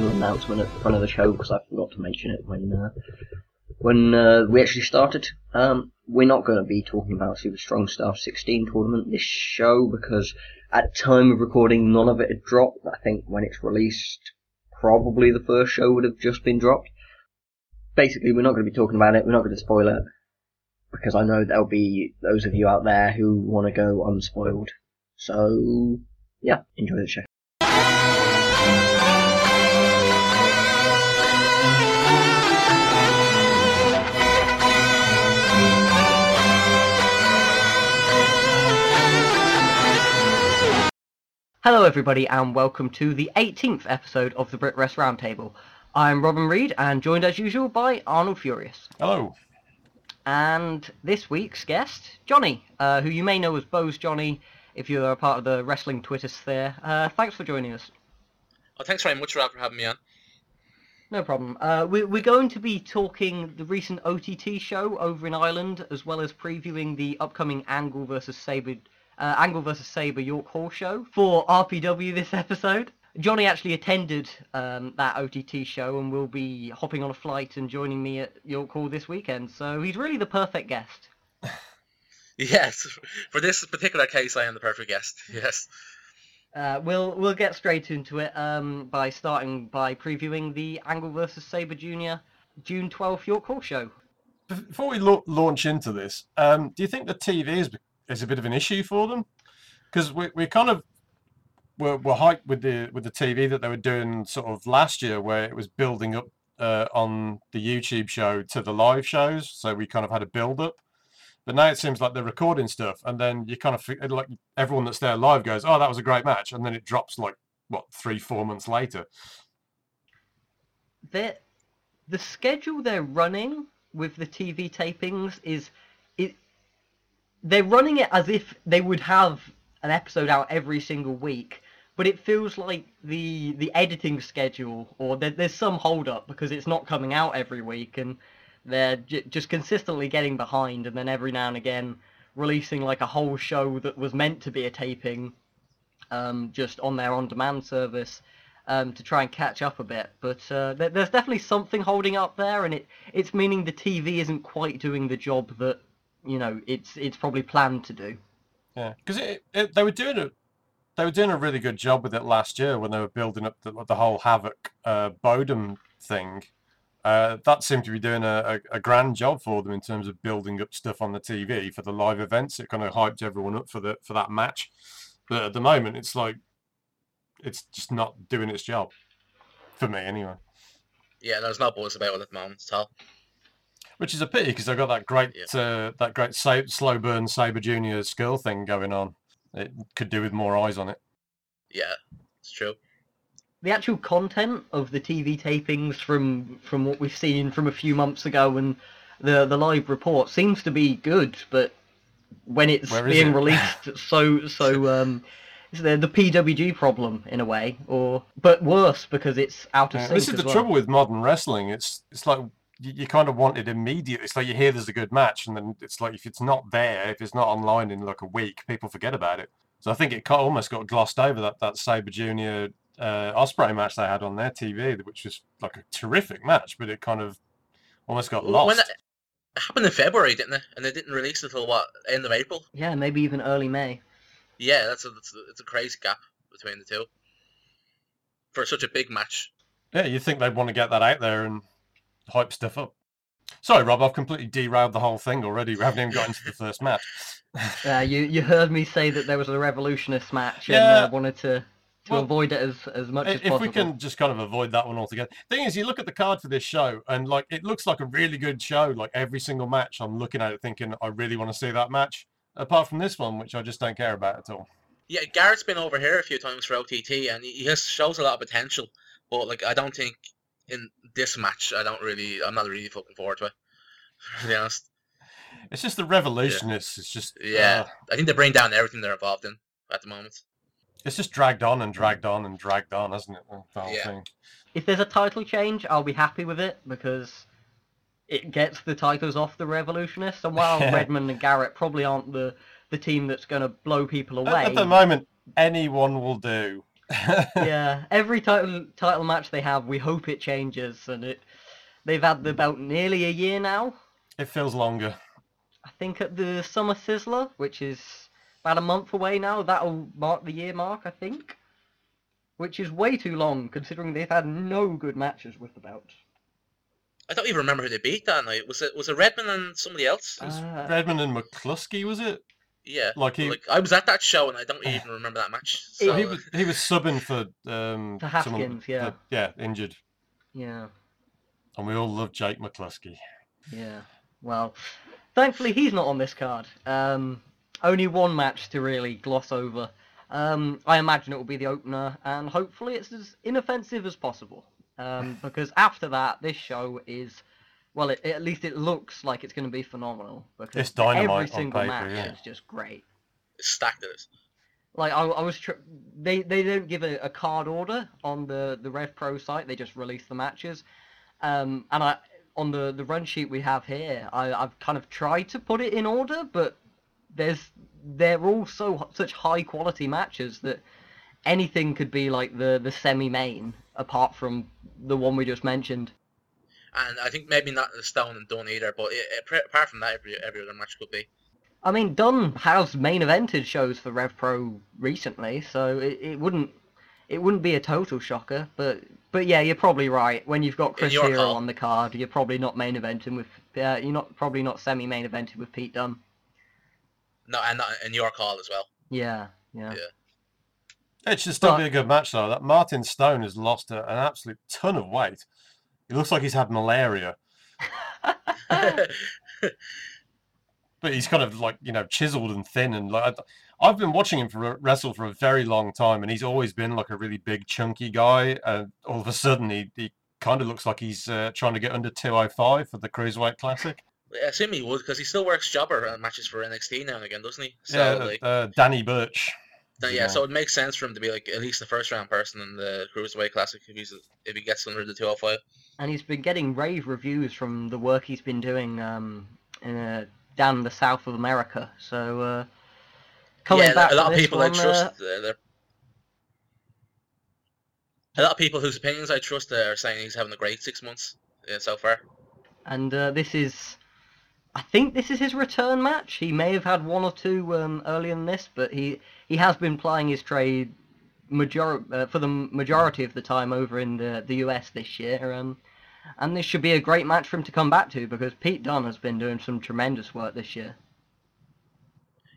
Little announcement at the front of the show because I forgot to mention it when uh, when uh, we actually started. Um, we're not going to be talking about Super Strong Star 16 tournament this show because at the time of recording, none of it had dropped. I think when it's released, probably the first show would have just been dropped. Basically, we're not going to be talking about it. We're not going to spoil it because I know there'll be those of you out there who want to go unspoiled. So, yeah, enjoy the show. Hello, everybody, and welcome to the 18th episode of the Brit Rest Roundtable. I'm Robin Reed, and joined as usual by Arnold Furious. Hello. And this week's guest, Johnny, uh, who you may know as Bose Johnny if you're a part of the wrestling Twitter sphere. Uh, thanks for joining us. Oh, thanks very much, Rob, for having me on. No problem. Uh, we, we're going to be talking the recent OTT show over in Ireland, as well as previewing the upcoming Angle versus Sabre, uh, Angle versus Sabre York Hall show for RPW this episode. Johnny actually attended um, that OTT show and will be hopping on a flight and joining me at York Hall this weekend. So he's really the perfect guest. Yes, for this particular case, I am the perfect guest. Yes. Uh, we'll we'll get straight into it um, by starting by previewing the Angle versus Sabre Junior June 12th York Hall show. Before we lo- launch into this, um, do you think the TV is is a bit of an issue for them? Because we we kind of were, were hyped with the with the TV that they were doing sort of last year, where it was building up uh, on the YouTube show to the live shows. So we kind of had a build up. But now it seems like they're recording stuff, and then you kind of like everyone that's there live goes, "Oh, that was a great match," and then it drops like what three, four months later. They're, the schedule they're running with the TV tapings is. They're running it as if they would have an episode out every single week, but it feels like the the editing schedule or there, there's some hold up because it's not coming out every week and they're j- just consistently getting behind and then every now and again releasing like a whole show that was meant to be a taping um, just on their on-demand service um, to try and catch up a bit. But uh, there, there's definitely something holding up there, and it it's meaning the TV isn't quite doing the job that you know it's it's probably planned to do. Yeah, because it, it, they were doing it. They were doing a really good job with it last year when they were building up the, the whole Havoc uh, Bodom thing. Uh, that seemed to be doing a, a, a grand job for them in terms of building up stuff on the TV for the live events. It kind of hyped everyone up for the for that match. But at the moment, it's like it's just not doing its job for me anyway. Yeah, there's no buzz about it at the moment at all. Which is a pity because they've got that great uh, that great sa- slow burn Sabre Junior Scurll thing going on. It could do with more eyes on it. Yeah, it's true. The actual content of the TV tapings from from what we've seen from a few months ago and the the live report seems to be good, but when it's being it? released so so um it's the the PWG problem in a way, or but worse because it's out of Yeah, sync. this is as the well. trouble with modern wrestling. It's it's like you, you kind of want it immediately. It's like you hear there's a good match, and then it's like if it's not there, if it's not online in like a week, people forget about it. So I think it ca- almost got glossed over that that Sabre Junior uh, Ospreay match they had on their TV, which was like a terrific match, but it kind of almost got lost. When that it happened in February, didn't it? And they didn't release it until what end of April. Yeah, maybe even early May. Yeah, that's a that's a, it's a crazy gap between the two for such a big match. Yeah, you think they'd want to get that out there and hype stuff up. Sorry, Rob, I've completely derailed the whole thing already. We haven't even got into the first match. Uh, you you heard me say that there was a revolutionist match and Yeah. uh, wanted to to Well, avoid it as as much as possible. if we can just kind of avoid that one altogether. Thing is, you look at the card for this show, and like it looks like a really good show. Like every single match, I'm looking at it thinking, I really want to see that match. Apart from this one, which I just don't care about at all. Yeah, Garrett's been over here a few times for OTT, and he he has shows a lot of potential. But like, I don't think in this match, I don't really, I'm not really looking forward to it. To be honest, It's just the revolutionists. It's just yeah, uh, I think they bring down everything they're involved in at the moment. it's just dragged on and dragged on and dragged on, hasn't it? The whole Yeah. thing. if there's a title change, I'll be happy with it because it gets the titles off the revolutionists. And while Yeah. Redmond and Garrett probably aren't the the team that's going to blow people At- away, At, the moment, anyone will do. Yeah, every title title match they have, we hope it changes, and it. They've had the belt nearly a year now. It feels longer. I think at the Summer Sizzler, which is about a month away now, that'll mark the year mark, I think. Which is way too long, considering they've had no good matches with the belt. I don't even remember who they beat that night. Was it was it Redmond and somebody else? It was Uh, Redmond and McCluskey, was it? Yeah, Like he, like I was at that show and I don't even remember that match. He- So, he was he was subbing for um For someone yeah. that- yeah, injured, yeah, and we all love Jake McCluskey. yeah. Well, thankfully he's not on this card. Um, only one match to really gloss over. Um, I imagine it will be the opener, and hopefully it's as inoffensive as possible. Um, because after that, this show is, well, it, at least it looks like it's going to be phenomenal. Because It's dynamite every single paper, match yeah. is just great. it's stacked it is. Like I, I was, tr- they they don't give a, a card order on the the Rev Pro site. They just release the matches, um, and I on the the run sheet we have here, I, I've kind of tried to put it in order, but there's they're all so such high quality matches that anything could be like the the semi main, apart from the one we just mentioned. And I think maybe not the Stone and Dunne either, but it, it, apart from that, every every other match could be. I mean, Dunne has main evented shows for Rev Pro recently, so it, it wouldn't it wouldn't be a total shocker. But but yeah, you're probably right. When you've got Chris Hero call. on the card, you're probably not main eventing with uh, you're not probably not semi main evented with Pete Dunne. No, and not in York Hall as well. Yeah, yeah. Yeah. It should still But- be a good match though. That Martin Stone has lost a, an absolute ton of weight. He looks like he's had malaria, but he's kind of like you know chiseled and thin and like. I've been watching him for wrestle for a very long time, and he's always been like a really big, chunky guy. And all of a sudden, he, he kind of looks like he's uh, trying to get under 205 for the Cruiserweight Classic. I assume he would because he still works jobber uh, matches for NXT now and again, doesn't he? So yeah, like, uh, Danny Burch. Yeah. yeah, so it makes sense for him to be like at least the first round person in the Cruiserweight Classic if he's if he gets under the 205. And he's been getting rave reviews from the work he's been doing um, in, uh, down the south of America. So uh, coming yeah, back a lot of people one, I trust. uh, Uh, they're... A lot of people whose opinions I trust uh, are saying he's having a great six months uh, so far. and uh, this is I think this is his return match. He may have had one or two um, earlier than this, but he he has been plying his trade major uh, for the majority of the time over in the the US this year. Um, and this should be a great match for him to come back to because Pete Dunne has been doing some tremendous work this year.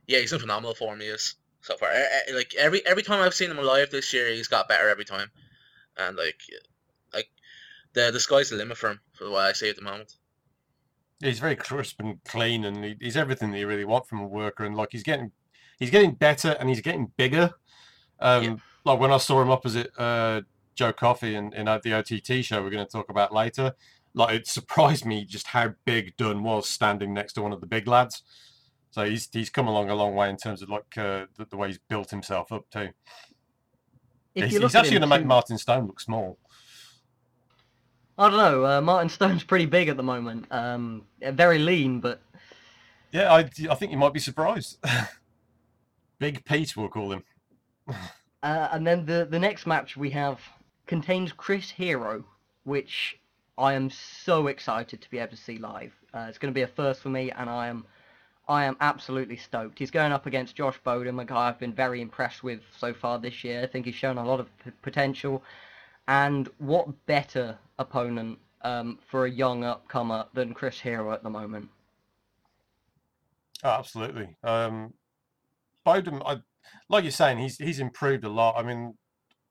Yeah, he's in phenomenal form. He is so far. Eh, eh, Like every every time I've seen him live this year, he's got better every time. And like, like the the sky's the limit for him for what I see at the moment. He's very crisp and clean, and he, he's everything that you really want from a worker. And like he's getting, he's getting better, and he's getting bigger. Um, Yeah. Like when I saw him opposite uh, Joe Coffey in, in uh, the OTT show, we're going to talk about later. Like it surprised me just how big Dunne was standing next to one of the big lads. So he's he's come along a long way in terms of like uh, the, the way he's built himself up too. If He's, he's actually going to make Martin Stone look small. I don't know. Uh, Martin Stone's pretty big at the moment. Um, very lean, but Yeah, I, I think you might be surprised. Big Pete, we'll call him. Uh, and then the the next match we have contains Chris Hero, which I am so excited to be able to see live. Uh, it's going to be a first for me, and I am I am absolutely stoked. He's going up against Josh Bodom, a guy I've been very impressed with so far this year. I think he's shown a lot of p- potential, and what better opponent um, for a young upcomer than Chris Hero at the moment? Oh, absolutely. Um, Bodom, I, like you're saying, he's he's improved a lot. I mean,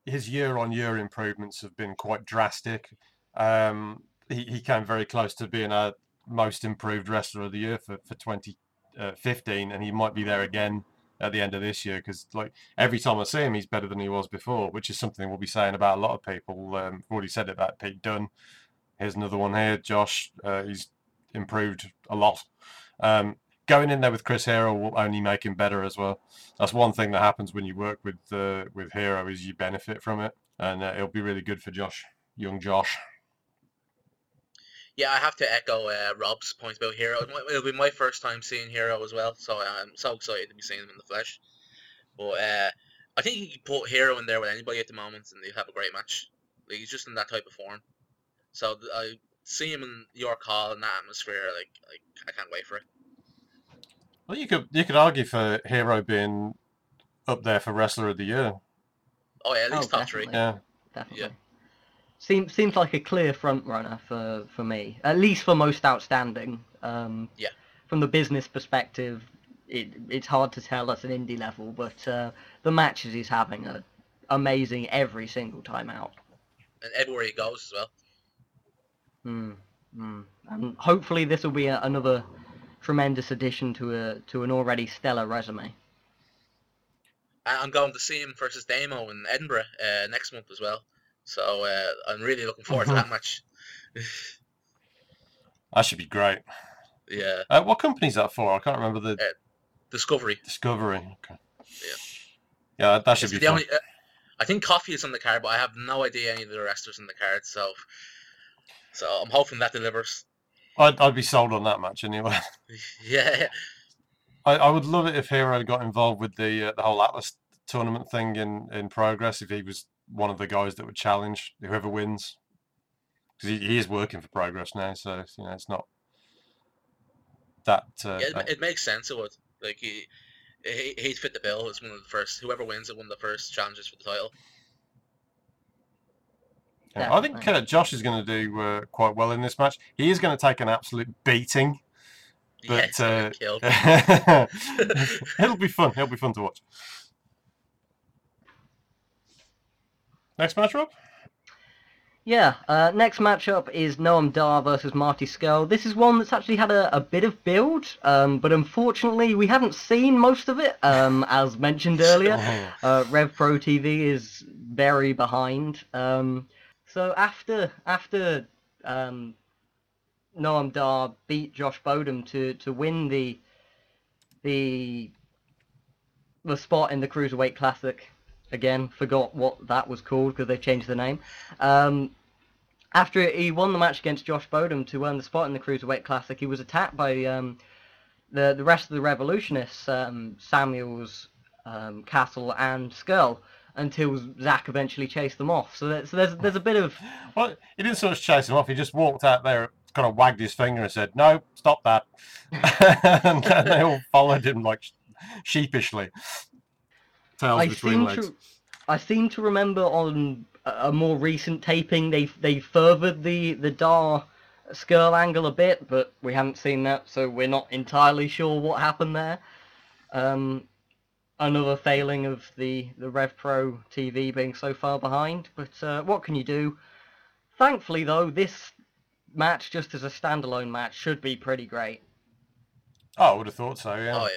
his year-on-year improvements have been quite drastic. Um, he, he came very close to being a most improved wrestler of the year for, for 2015, and he might be there again at the end of this year because, like, every time I see him, he's better than he was before, which is something we'll be saying about a lot of people. Um, we've already said it about Pete Dunne. Here's another one here, Josh. Uh, he's improved a lot. Um, going in there with Chris Hero will only make him better as well. That's one thing that happens when you work with uh, with Hero is you benefit from it, and uh, it'll be really good for Josh, young Josh. Yeah, I have to echo uh, Rob's point about Hero. It'll it'll be my first time seeing Hero as well, so I'm so excited to be seeing him in the flesh. But uh, I think you can put Hero in there with anybody at the moment, and they'll have a great match. Like, he's just in that type of form. So I see him in York Hall in that atmosphere. Like, like I can't wait for it. Well, you could you could argue for Hero being up there for Wrestler of the Year. Oh yeah, at least Oh, top three. definitely. Yeah, Definitely. Seems seems like a clear front runner for, for me, at least for most outstanding. Um, Yeah. From the business perspective, it it's hard to tell at an indie level, but uh, the matches he's having are amazing every single time out. And everywhere he goes as well. Mm, mm. And hopefully this will be a, another tremendous addition to a to an already stellar resume. I'm going to see him versus Damo in Edinburgh uh, next month as well. So uh, I'm really looking forward to that match. that should be great. yeah, Uh, what company's that for? I can't remember the Uh, Discovery. Discovery. Okay. Yeah. Yeah, that should It's be the fun. only, uh, I think Coffey is on the card, but I have no idea any of the wrestlers in the card. So, so I'm hoping that delivers. I'd, I'd be sold on that match anyway. yeah, I, I would love it if Hero got involved with the uh, the whole Atlas tournament thing in, in progress. If he was one of the guys that would challenge whoever wins, because he, he is working for Progress now, so you know it's not that. Uh, yeah, it, that- it makes sense. It would like he, he he'd fit the bill as one of the first. Whoever wins it, one of the first challenges for the title. yeah. I think uh, Josh is going to do uh, quite well in this match. He is going to take an absolute beating, but he's gonna uh, killed. it'll be fun. It'll be fun to watch. Next match, Rob. Yeah, uh, next matchup is Noam Dar versus Marty Scurll. This is one that's actually had a, a bit of build, um, but unfortunately we haven't seen most of it, um, as mentioned earlier. Uh, Rev Pro TV is very behind. Um, so after after um, Noam Dar beat Josh Bodom to, to win the the the spot in the Cruiserweight Classic, again forgot what that was called because they changed the name. Um, after he won the match against Josh Bodom to earn the spot in the Cruiserweight Classic, he was attacked by um, the the rest of the Revolutionists, um, Samuels, um, Castle, and Scurll, until Zack eventually chased them off. So, there, so there's there's a bit of Well, he didn't so much chase them off. He just walked out there, kind of wagged his finger and said, "No, stop that." and they all followed him like sheepishly. Tails I between seem legs. to I seem to remember on a a more recent taping they they furthered the the Dar Scurll angle a bit, but we haven't seen that, so we're not entirely sure what happened there. Um, another failing of the the Rev Pro TV being so far behind, but uh, what can you do? Thankfully, though, this match just as a standalone match should be pretty great. Oh, I would have thought so. Yeah. Oh yeah.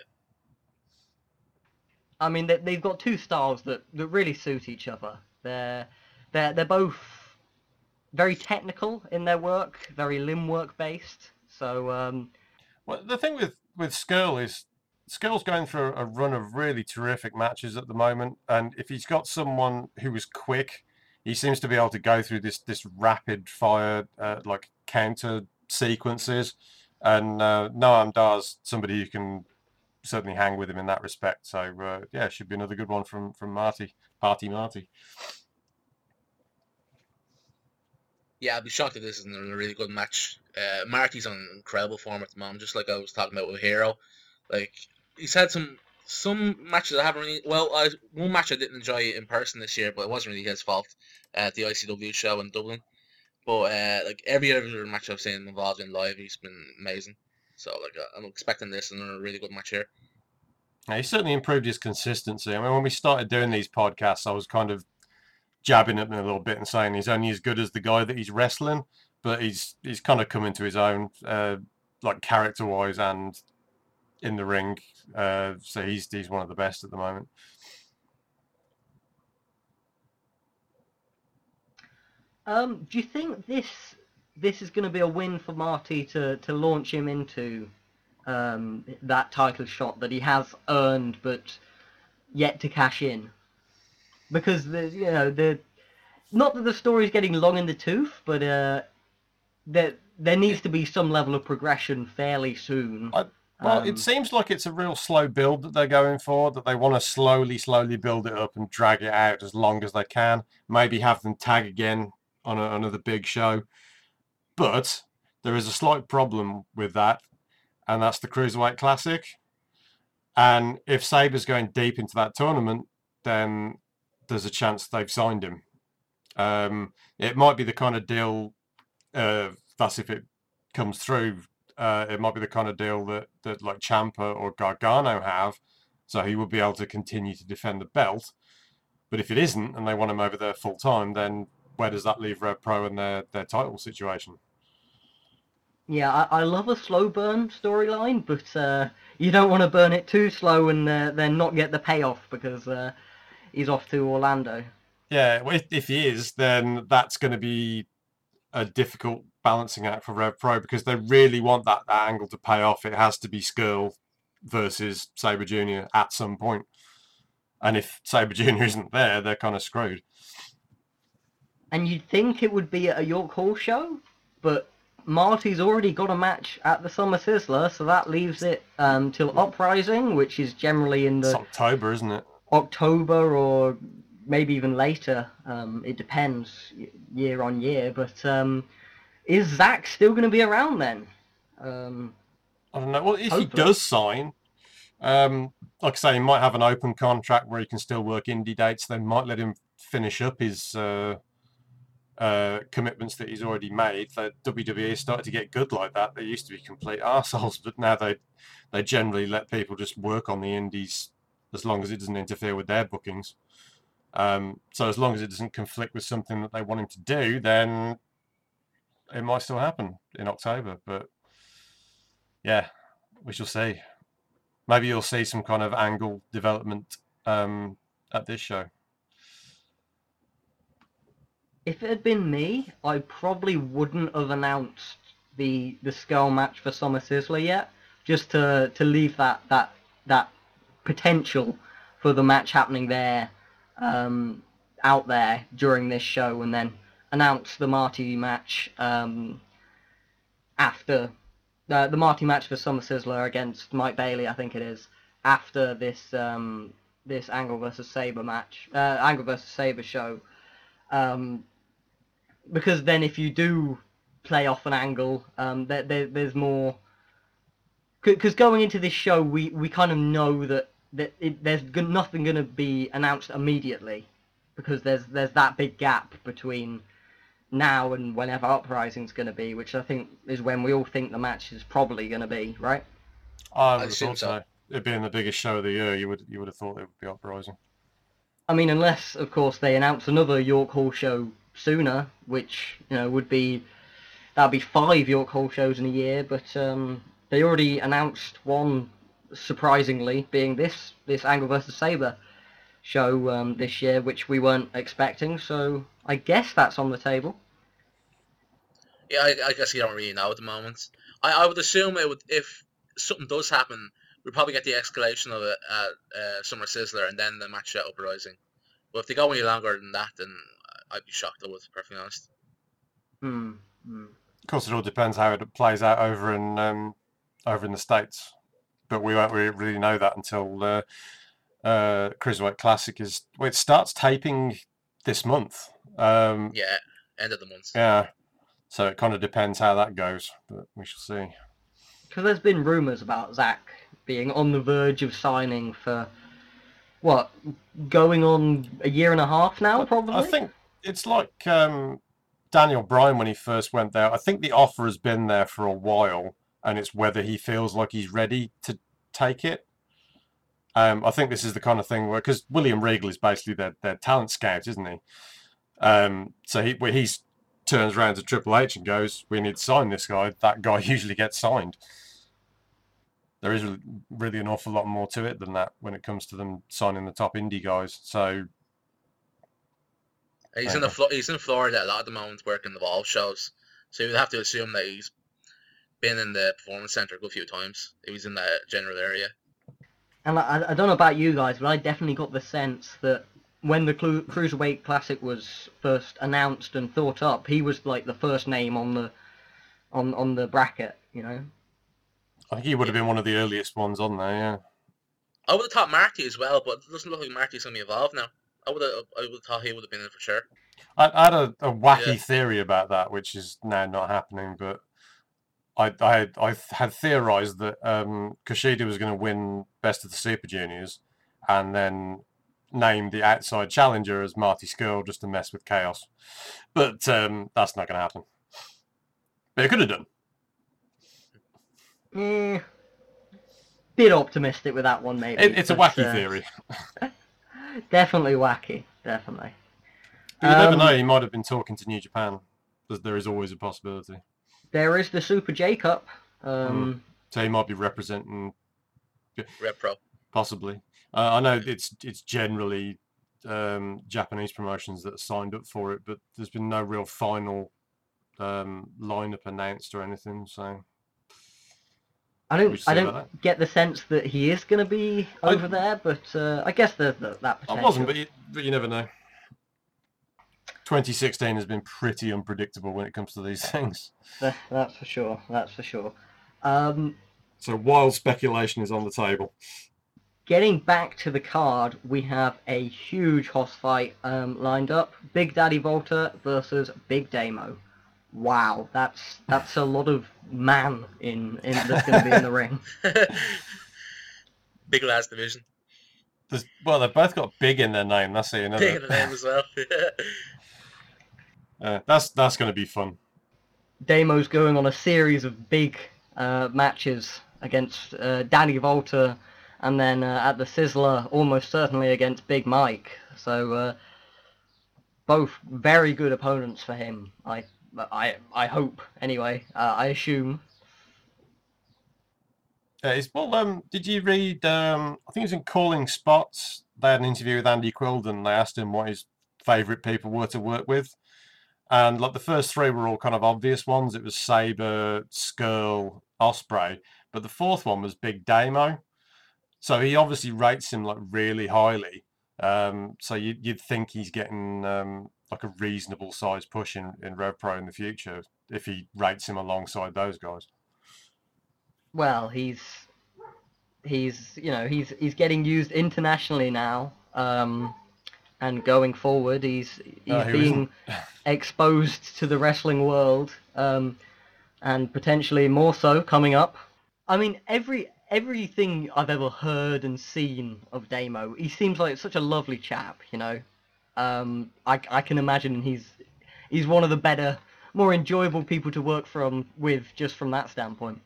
I mean, they, they've got two styles that, that really suit each other. They're they're they're both very technical in their work, very limb work based. So um, Well, the thing with with Scurll is Scurll's going through a run of really terrific matches at the moment, and if he's got someone who is quick, he seems to be able to go through this this rapid fire uh, like counter sequences, and uh, Noam Dar's somebody who can certainly hang with him in that respect. So uh, yeah, should be another good one from from Marty, Party Marty. Yeah, I'd be shocked if this isn't a really good match. Uh, Marty's on incredible form at the moment, just like I was talking about with Hero. Like he's had some some matches I haven't really. Well, I, one match I didn't enjoy in person this year, but it wasn't really his fault at the ICW show in Dublin. But uh, like every other match I've seen him involved in live, he's been amazing. So like uh, I'm expecting this and a really good match here. Yeah, he certainly improved his consistency. I mean, when we started doing these podcasts, I was kind of jabbing at him a little bit and saying he's only as good as the guy that he's wrestling, but he's he's kind of come into his own, uh, like character wise and in the ring. Uh, so he's he's one of the best at the moment. Um, do you think this this is going to be a win for Marty to, to launch him into um, that title shot that he has earned but yet to cash in? Because the you know the not that the story's getting long in the tooth, but uh, there there needs to be some level of progression fairly soon. I, well, Um, it seems like it's a real slow build that they're going for, that they want to slowly, slowly build it up and drag it out as long as they can. Maybe have them tag again on a, another big show. But there is a slight problem with that, and that's the Cruiserweight Classic. And if Sabre's going deep into that tournament, then there's a chance they've signed him. Um, it might be the kind of deal, uh, that's if it comes through, uh, it might be the kind of deal that, that like Ciampa or Gargano have, so he would be able to continue to defend the belt. But if it isn't, and they want him over there full time, then where does that leave Rev Pro and their their title situation? Yeah, I, I love a slow burn storyline, but uh, you don't want to burn it too slow and uh, then not get the payoff because uh, he's off to Orlando. Yeah, well, if, if he is, then that's going to be a difficult balancing act for Rev Pro because they really want that, that angle to pay off. It has to be Scurll versus Sabre Junior at some point, and if Sabre Junior isn't there, they're kind of screwed. And you'd think it would be at a York Hall show, but Marty's already got a match at the Summer Sizzler, so that leaves it um, till Uprising, which is generally in It's the October, isn't it? October or maybe even later. Um, it depends year on year. But um, is Zack still going to be around then? Um, I don't know. Well, if he does sign, um, like I say, he might have an open contract where he can still work indie dates. They might let him finish up his uh, uh, commitments that he's already made. That WWE started to get good like that. They used to be complete assholes, but now they they generally let people just work on the indies as long as it doesn't interfere with their bookings. Um, so as long as it doesn't conflict with something that they want him to do, then it might still happen in October. But yeah, we shall see. Maybe you'll see some kind of angle development um, at this show. If it had been me, I probably wouldn't have announced the the Scurll match for Summer Sizzler yet, just to to leave that that that potential for the match happening there um, out there during this show, and then announce the Marty match um, after uh, the Marty match for Summer Sizzler against Mike Bailey, I think it is, after this um, this Angle versus Sabre match, uh, Angle versus Sabre show. Um, because then if you do play off an angle, um, there, there, there's more. Because going into this show, we, we kind of know that, that it, there's go- nothing going to be announced immediately, because there's there's that big gap between now and whenever Uprising's going to be, which I think is when we all think the match is probably going to be, right? I would have assume thought so. so. It being the biggest show of the year, you would you would have thought it would be uprising. I mean, unless of course they announce another York Hall show sooner, which you know would be that'd be five York Hall shows in a year. But um, they already announced one, surprisingly, being this this Angle versus Sabre show um, this year, which we weren't expecting. So I guess that's on the table. Yeah, I, I guess you don't really know at the moment. I, I would assume it would if something does happen, we'll probably get the escalation of it at uh, Summer Sizzler and then the match at Uprising. But if they go any longer than that, then I'd be shocked. I would, perfectly honest. Hmm. hmm. Of course, it all depends how it plays out over in um, over in the states, but we won't really know that until uh, uh, Cruiserweight Classic is. Well, it starts taping this month. Um, Yeah, end of the month. yeah, so it kind of depends how that goes, but we shall see. Because there's been rumours about Zack being on the verge of signing for what, going on a year and a half now, probably. I think it's like um, Daniel Bryan when he first went there. I think the offer has been there for a while, and it's whether he feels like he's ready to take it. Um, I think this is the kind of thing where because William Regal is basically their, their talent scout, isn't he? Um, so he where he turns around to Triple H and goes, "We need to sign this guy." That guy usually gets signed. There is really an awful lot more to it than that when it comes to them signing the top indie guys. So He's in the Flo- he's in Florida a lot at the moment, working the Evolve shows. So you would have to assume that he's been in the performance center a good few times. He was in that general area. And I, I don't know about you guys, but I definitely got the sense that when the Cru- Cruiserweight Classic was first announced and thought up, he was like the first name on the on on the bracket. You know. I think he would have been one of the earliest ones on there. Yeah. I would have thought Marty as well, but it doesn't look like Marty's gonna be involved now. I would have I would have thought he would have been in for sure. I, I had a, a wacky Yeah. theory about that, which is now not happening. But I I had, I had theorized that um, Kushida was going to win Best of the Super Juniors, and then name the outside challenger as Marty Scurll just to mess with Chaos. But um, that's not going to happen. But it could have done. Eh, bit optimistic with that one, maybe. It, it's a wacky uh, theory. Definitely wacky. Definitely. But you never um, know. He might have been talking to New Japan. There's, always a possibility. There is the Super J Cup. Um, So he might be representing Rev Pro. Possibly. Uh, I know it's it's generally um, Japanese promotions that are signed up for it, but there's been no real final um, lineup announced or anything. So I don't. I don't get the sense that he is going to be I- over there, but uh, I guess there's the, that potential. I wasn't, but you, but you never know. 2016 has been pretty unpredictable when it comes to these things. That's for sure. That's for sure. Um, So wild speculation is on the table. getting back to the card, we have a huge hoss fight um, lined up. Big Daddy Walter versus Big Damo. Wow, that's that's a lot of man in, in that's going to be in the ring. Big lads division. There's, well, they've both got big in their name. That's it. Big in the name as well. Uh, that's that's going to be fun. Damo's going on a series of big uh, matches against uh, Daddy Walter, and then uh, at the Sizzler, almost certainly against Big Mike. So uh, both very good opponents for him. I I I hope anyway. Uh, I assume. Yeah, it's, well, um, did you read? Um, I think it was in Calling Spots. They had an interview with Andy Quildan. They asked him what his favourite people were to work with, and like the first three were all kind of obvious ones. It was Sabre, Scurll, Ospreay, but the fourth one was Big Damo. So he obviously rates him like really highly. Um, so you, you'd think he's getting um, like a reasonable size push in, in Rev Pro in the future if he rates him alongside those guys. Well, he's he's you know he's he's getting used internationally now. Um, and going forward, he's he's Uh, being exposed to the wrestling world, um, and potentially more so coming up. I mean, every everything I've ever heard and seen of Damo, he seems like such a lovely chap. You know, um, I I can imagine he's he's one of the better, more enjoyable people to work from with just from that standpoint.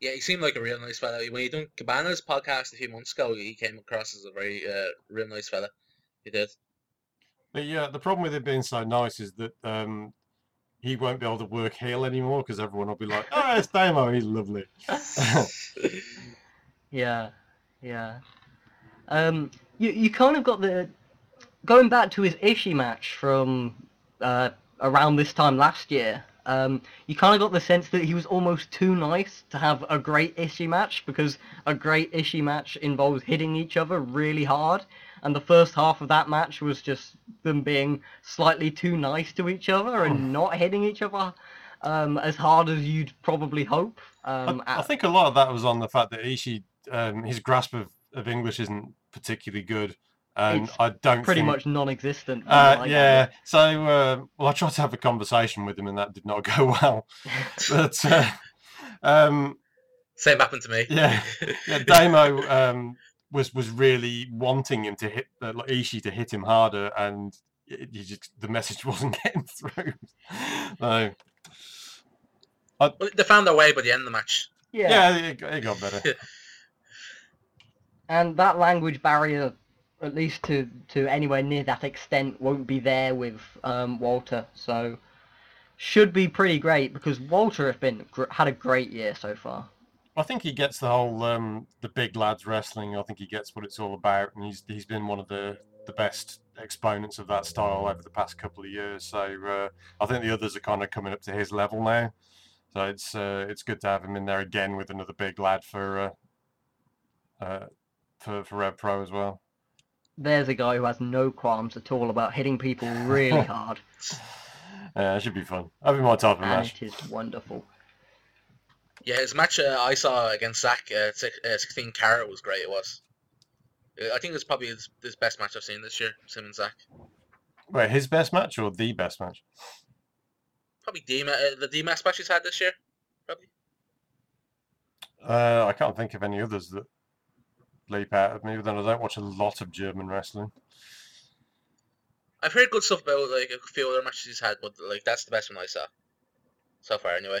yeah, he seemed like a real nice fella. When he done Cabana's podcast a few months ago, he came across as a very uh, real nice fella. He did. But yeah, the problem with it being so nice is that um, he won't be able to work heel anymore because everyone will be like, "Oh, it's Damo, he's lovely." Yeah, yeah. Um, you you kind of got the going back to his Ishii match from uh, around this time last year. Um, you kind of got the sense that he was almost too nice to have a great Ishii match because a great Ishii match involves hitting each other really hard, and the first half of that match was just them being slightly too nice to each other and not hitting each other um, as hard as you'd probably hope. Um, I, I think a lot of that was on the fact that Ishii, um, his grasp of, of English isn't particularly good, and It's I don't pretty think- much non-existent. Uh, what I yeah. gather. So, uh, well, I tried to have a conversation with him, and that did not go well. But uh, um, Same happened to me. Yeah. yeah, Damo um, was was really wanting him to hit uh, like Ishii to hit him harder, and it, you just the message wasn't getting through. No. Well, they found their way by the end of the match. yeah, Yeah, it, it got better. And that language barrier, at least to to anywhere near that extent, won't be there with um, Walter. So should be pretty great because Walter has been had a great year so far. I think he gets the whole um, the big lads wrestling. I think he gets what it's all about, and he's he's been one of the the best exponents of that style over the past couple of years. So uh, I think the others are kind of coming up to his level now. So it's uh, it's good to have him in there again with another big lad for uh, uh, for for Rev Pro as well. There's a guy who has no qualms at all about hitting people really hard, Yeah, it should be fun. That'd be my type of and match. it is wonderful. Yeah, his match uh, I saw against Zack uh, uh, 16 carat was great. It was. Uh, I think it's probably his, his best match I've seen this year. Him and Zack. Wait, his best match or the best match? Probably D uh, the DMS match he's had this year. Probably. Uh, I can't think of any others that leap out at me. But then I don't watch a lot of German wrestling. I've heard good stuff about like a few other matches he's had, but like that's the best one I saw so far. Anyway.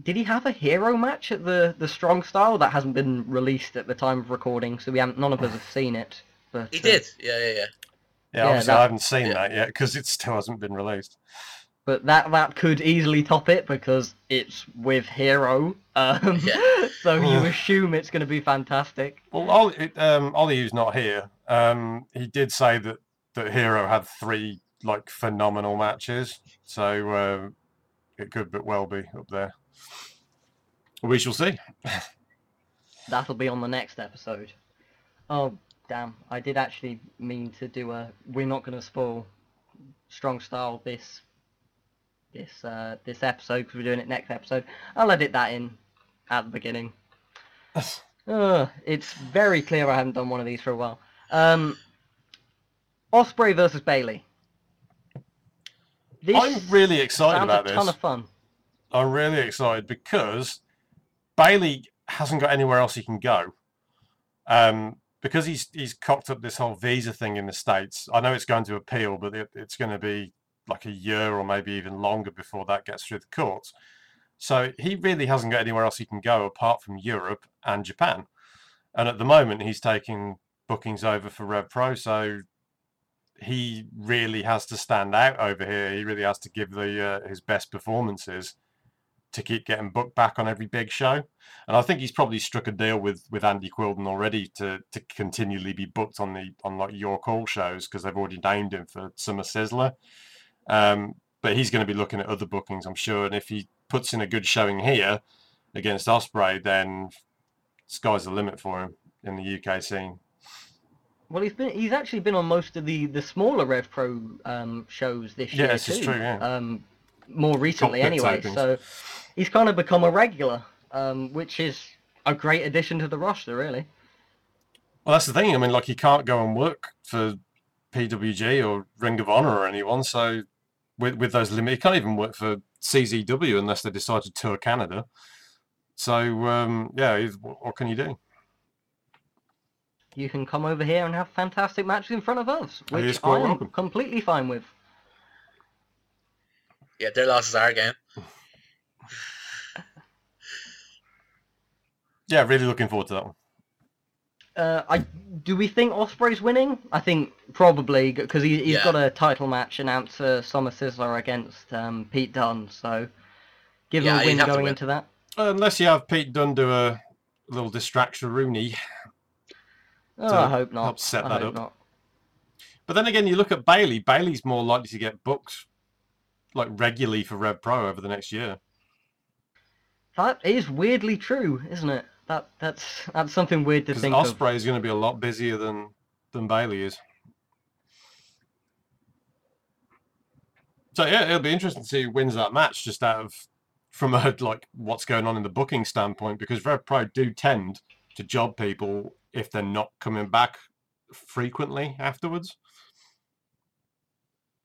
Did he have a hero match at the the Strong Style that hasn't been released at the time of recording? So we haven't. None of us have seen it. But He uh, did. Yeah, yeah, yeah. Yeah, Yeah, obviously that- I haven't seen yeah. that yet because it still hasn't been released. But that that could easily top it because it's with Hero. Um, Yeah. so you assume it's going to be fantastic. Well, Ollie, um, Ollie, who's not here, um, he did say that that Hero had three like phenomenal matches, so uh, it could but well be up there. We shall see. That'll be on the next episode. Oh damn! I did actually mean to do a. We're not going to spoil Strong Style this this uh, this episode because we're doing it next episode. I'll edit that in at the beginning. It's very clear I haven't done one of these for a while. Um, Ospreay versus Bailey. This I'm really excited about a this. ton of fun. I'm really excited because Bailey hasn't got anywhere else he can go. Um, because he's he's cocked up this whole visa thing in the states. I know it's going to appeal, but it, it's going to be like a year or maybe even longer before that gets through the courts. So he really hasn't got anywhere else he can go apart from Europe and Japan. And at the moment, he's taking bookings over for Rev Pro. So he really has to stand out over here. He really has to give the uh, his best performances to keep getting booked back on every big show. And I think he's probably struck a deal with with Andy Quildan already to to continually be booked on the on like York Hall shows because they've already named him for Summer Sizzler. Um, but he's going to be looking at other bookings, I'm sure. And if he puts in a good showing here against Ospreay, then sky's the limit for him in the UK scene. Well, he's been he's actually been on most of the the smaller Rev Pro um, shows this year Yes, it's too. true, yeah. Um, more recently, Cockpit anyway. So he's kind of become a regular, um, which is a great addition to the roster, really. Well, that's the thing. I mean, like he can't go and work for PWG or Ring of Honor or anyone. So with with those limits. he can't even work for CZW unless they decide to tour Canada. So um, yeah, what, what can you do? You can come over here and have fantastic matches in front of us, Oh, which I am welcome. completely fine with. Yeah, their loss is our game. Yeah, really looking forward to that one. Uh, I do we think Ospreay's winning? I think probably because he, he's Yeah. got a title match announced for Summer Sizzler against um, Pete Dunne. So give him Yeah, a win going win. into that. Unless you have Pete Dunne do a little distraction Rooney. Oh, I hope not. help set I that hope up. not. But then again, you look at Bailey. Bailey's more likely to get booked like regularly for Rev Pro over the next year. That is weirdly true, isn't it? That that's that's something weird to think of. Ospreay is going to be a lot busier than than Bailey is. So yeah, it'll be interesting to see who wins that match, just out of from a like what's going on in the booking standpoint, because Rev Pro do tend to job people if they're not coming back frequently afterwards.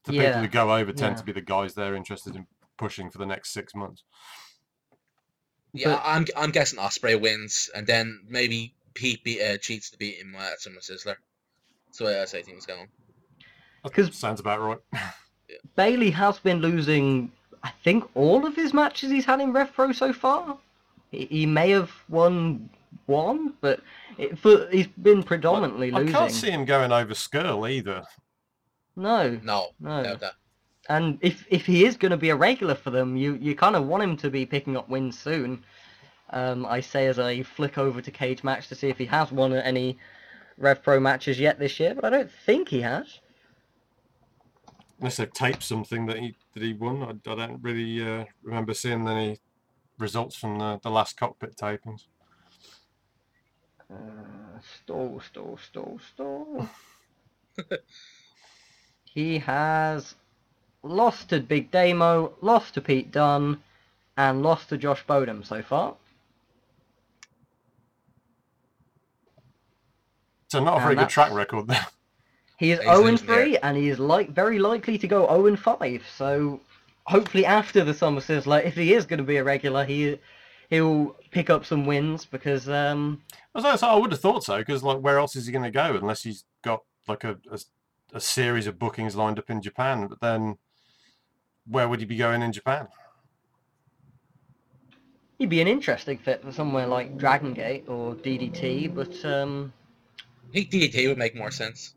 The people who go over tend yeah. to be the guys they're interested in pushing for the next six months. Yeah, But- I'm I'm guessing Ospreay wins, and then maybe Pete beat, uh, cheats to beat him at Summer Sizzler. That's the way I say things going. That 'Cause- sounds about right. Bailey has been losing, I think, all of his matches he's had in Rev Pro so far. He, he may have won one, but it, for, he's been predominantly I losing. I can't see him going over Scurll either. No, No, No. doubt that. And if if he is going to be a regular for them, you you kind of want him to be picking up wins soon. Um, I say as I flick over to Cage Match to see if he has won any Rev Pro matches yet this year, but I don't think he has. Unless they've taped something that he that he won, I, I don't really uh, remember seeing any results from the, the last cockpit tapings. Uh, stall, stall, stall, stall. he has lost to Big Damo, lost to Pete Dunne, and lost to Josh Bodom so far. So not a And very good track record there. He is He's 0 and losing there. 3, and he is like very likely to go 0 and 5. So hopefully after the Summer Sizzler, if he is going to be a regular, he he'll pick up some wins because um, I, was so I would have thought so because like where else is he going to go unless he's got like a, a a series of bookings lined up in Japan? But then where would he be going in Japan? he'd be an interesting fit for somewhere like Dragon Gate or DDT. But um, I think DDT would make more sense.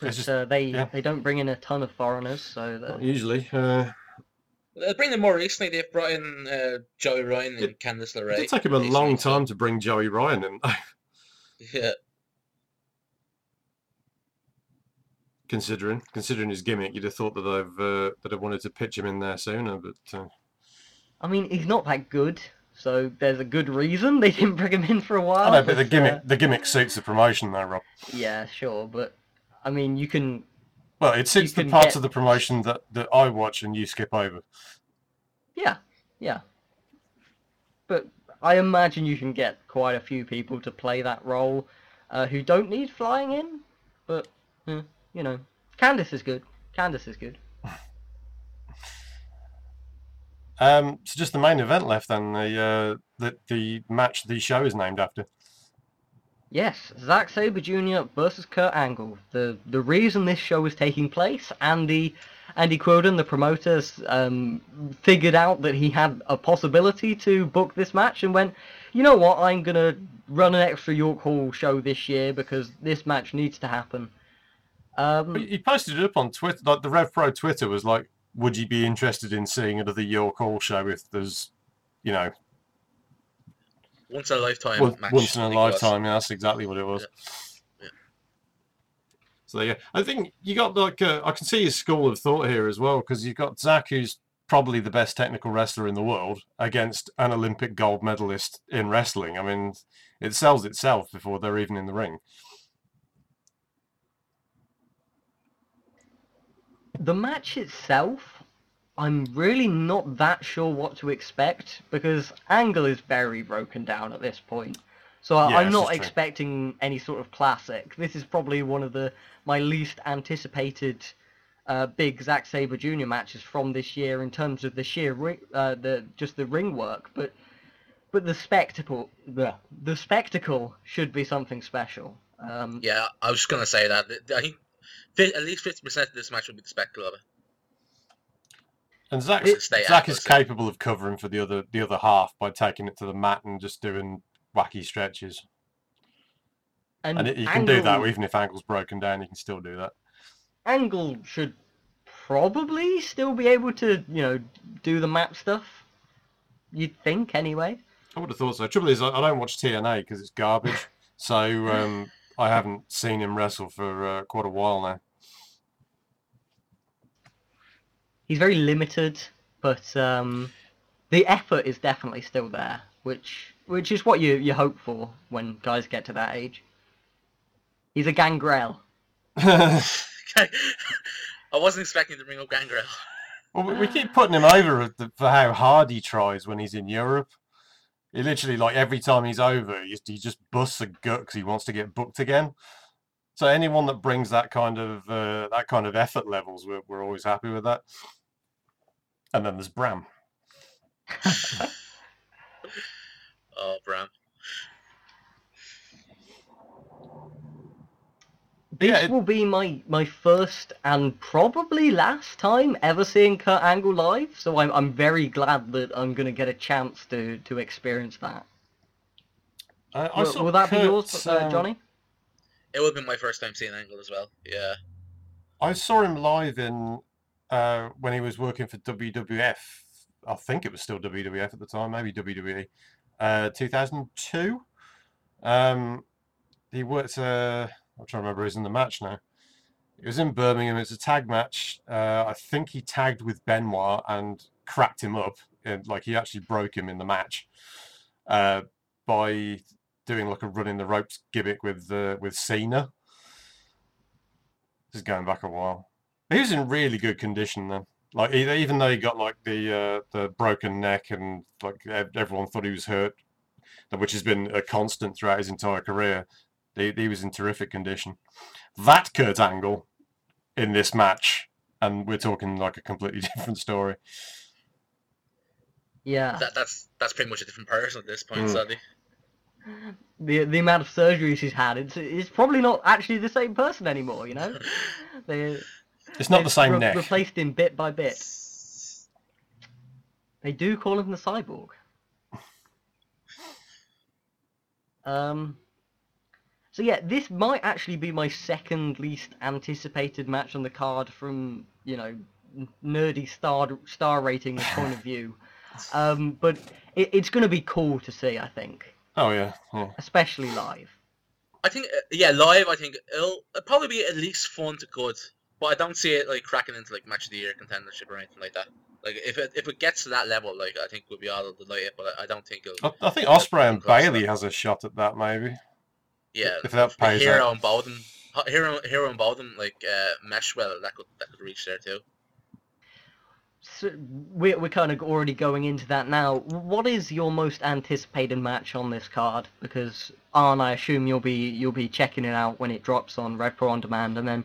but, just- uh, they yeah. they don't bring in a ton of foreigners, so that, Usually, uh, Uh, bring them more recently. They've brought in uh, Joey Ryan and It- Candice it LeRae. did take him a long time to bring Joey Ryan in, Yeah, considering considering his gimmick. You'd have thought that I've uh, that I wanted to pitch him in there sooner, but uh, I mean he's not that good. So there's a good reason they didn't bring him in for a while. I know, but the uh, gimmick the gimmick suits the promotion, though, Rob. yeah, sure, but I mean you can Well, it suits the can parts get- of the promotion that, that I watch and you skip over. Yeah, yeah. But I imagine you can get quite a few people to play that role uh, who don't need flying in. But, eh, you know, Candice is good. Candice is good. Um, so just the main event left then, the uh, the the match the show is named after. Yes, Zack Sabre Jr. versus Kurt Angle. The the reason this show is taking place, Andy Andy Quildan, the promoters, um, figured out that he had a possibility to book this match and went, you know what, I'm gonna run an extra York Hall show this year because this match needs to happen. Um, he posted it up on Twitter. Like the Rev Pro Twitter was like, "Would you be interested in seeing another York Hall show if there's, you know, once in a lifetime one- match. once in I a think it was. lifetime?" Yeah, that's exactly what it was. Yeah. So yeah, I think you got like uh, I can see his school of thought here as well because you've got Zack, who's probably the best technical wrestler in the world, against an Olympic gold medalist in wrestling. I mean, it sells itself before they're even in the ring. The match itself, I'm really not that sure what to expect because Angle is very broken down at this point. So I- Yeah, I'm not is true. expecting any sort of classic. This is probably one of the my least anticipated uh, big Zack Sabre Jr. matches from this year in terms of the sheer ri- uh, the just the ring work, but but the spectacle the the spectacle should be something special. Um, Yeah, I was just gonna say that. I think fi- at least fifty percent of this match will be the spectacle of. And Zack, Zack is capable of covering for the other the other half by taking it to the mat and just doing wacky stretches. and And it, you can do that even if Angle's broken down. You can still do that. Angle should probably still be able to, you know, do the map stuff. You'd think, anyway. I would have thought so. Trouble is, I, I don't watch TNA because it's garbage. so um, I haven't seen him wrestle for uh, quite a while now. He's very limited, but um, the effort is definitely still there. which which is what you you hope for when guys get to that age. He's a gangrel. I wasn't expecting to bring up Gangrel. Well, we- we keep putting him over for how hard he tries when he's in Europe. He literally, like, every time he's over, he just, he just busts a gut because he wants to get booked again. So anyone that brings that kind of uh, that kind of effort levels, we're, we're always happy with that. And then there's Bram. Oh, Bram. This Yeah, it- will be my my first and probably last time ever seeing Kurt Angle live, so I'm I'm very glad that I'm gonna get a chance to to experience that. I, I Will, will that be Kurt, yours, uh, um, Johnny? It would have been my first time seeing Angle as well. Yeah. I saw him live in uh, when he was working for WWF. I think it was still WWF at the time, maybe WWE. Uh, 2002. Um, he worked. Uh, I'm trying to remember who's in the match now. It was in Birmingham. It's a tag match. Uh, I think he tagged with Benoit and cracked him up. And, like he actually broke him in the match uh, by doing like a running the ropes gimmick with uh, with Cena. This is going back a while. He was in really good condition then. Like e- even though he got like the uh, the broken neck and like everyone thought he was hurt, which has been a constant throughout his entire career. He, he was in terrific condition. That Kurt Angle in this match, and we're talking like a completely different story. Yeah. That that's that's pretty much a different person at this point, Mm. sadly. The the amount of surgeries he's had, it's it's probably not actually the same person anymore. You know, they It's not the they've same re- neck. Replaced him bit by bit. They do call him the cyborg. Um. So yeah, this might actually be my second least anticipated match on the card from you know nerdy star star rating point of view. Um, but it, it's going to be cool to see, I think, Oh yeah, yeah. especially live. I think, uh, yeah, live. I think it'll, it'll probably be at least fun to good, but I don't see it like cracking into like match of the year contendership or anything like that. Like if it if it gets to that level, like I think we'll be all delighted. But I, I don't think it'll. I, I think Ospreay and Bailey has a shot at that maybe. yeah, if that pays Hero out. and Bodom, Hero Hero and Bodom like uh, mesh well. That could that could reach there too. So we're we're kind of already going into that now. What is your most anticipated match on this card? Because Arn, I assume you'll be you'll be checking it out when it drops on Rev Pro on demand, and then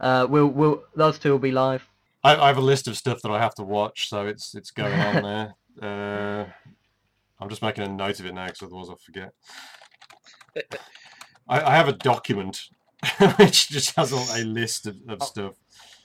uh, we'll we'll those two will be live. I, I have a list of stuff that I have to watch, so it's it's going on there. Uh, I'm just making a note of it now, because otherwise I'll forget. I, I have a document which just has a, a list of, of stuff.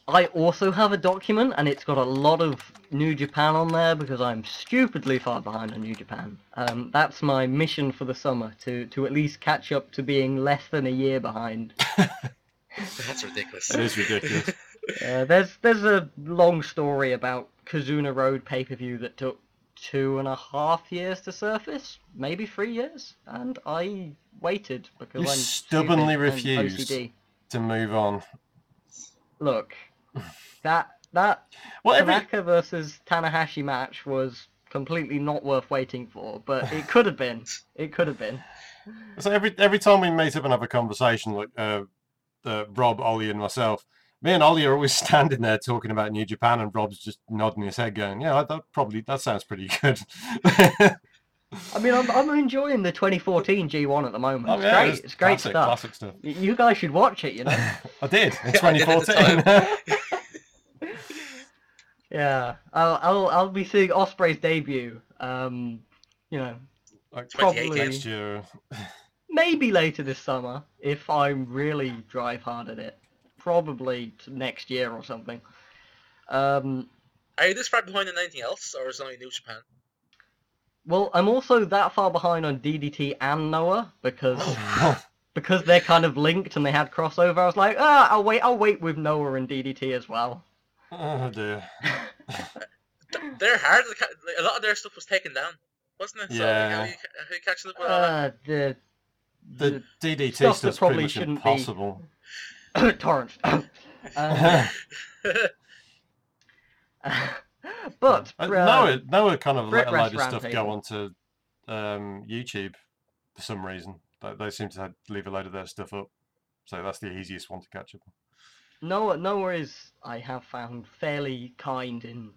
I also have a document, and it's got a lot of New Japan on there because I'm stupidly far behind on New Japan. Um, that's my mission for the summer to to at least catch up to being less than a year behind. That's ridiculous. It is ridiculous. Uh, there's there's a long story about Kizuna Road pay per view that took two and a half years to surface, maybe three years, and I waited because You I'm stubbornly refused. To move on. Look, that that Well, every, Tanaka versus Tanahashi match was completely not worth waiting for, but it could have been. It could have been. so every every time we meet up and have a conversation, like uh, uh, Rob, Ollie, and myself, me and Ollie are always standing there talking about New Japan, and Rob's just nodding his head, going, "Yeah, that probably that sounds pretty good." I mean, I'm, I'm enjoying the 2014 G1 at the moment. Oh, it's yeah, great. It's, great classic, stuff. Classic stuff. You guys should watch it. You know. I did in I did 2014. yeah, I'll I'll I'll be seeing Ospreay's debut. Um, you know, like probably next year. Maybe later this summer if I'm really drive hard at it. Probably t- next year or something. Um, Are you this far behind in anything else, or is it only New Japan? well, I'm also that far behind on DDT and Noah because Oh, because they're kind of linked and they had crossover. I was like, ah, I'll wait. I'll wait with Noah and DDT as well. oh dear. They're hard. like, A lot of their stuff was taken down, wasn't it? So like, how, Yeah. are you, how are you catching up with all that? Uh, the The DDT Stuff that stuff's probably pretty much shouldn't be- torrent. um, but Uh, uh, Noah, Noah kind of Brit let a load of stuff go onto um, YouTube for some reason. They, they seem to have- leave a load of their stuff up, so that's the easiest one to catch up. on. No, Noah is I have found fairly kind in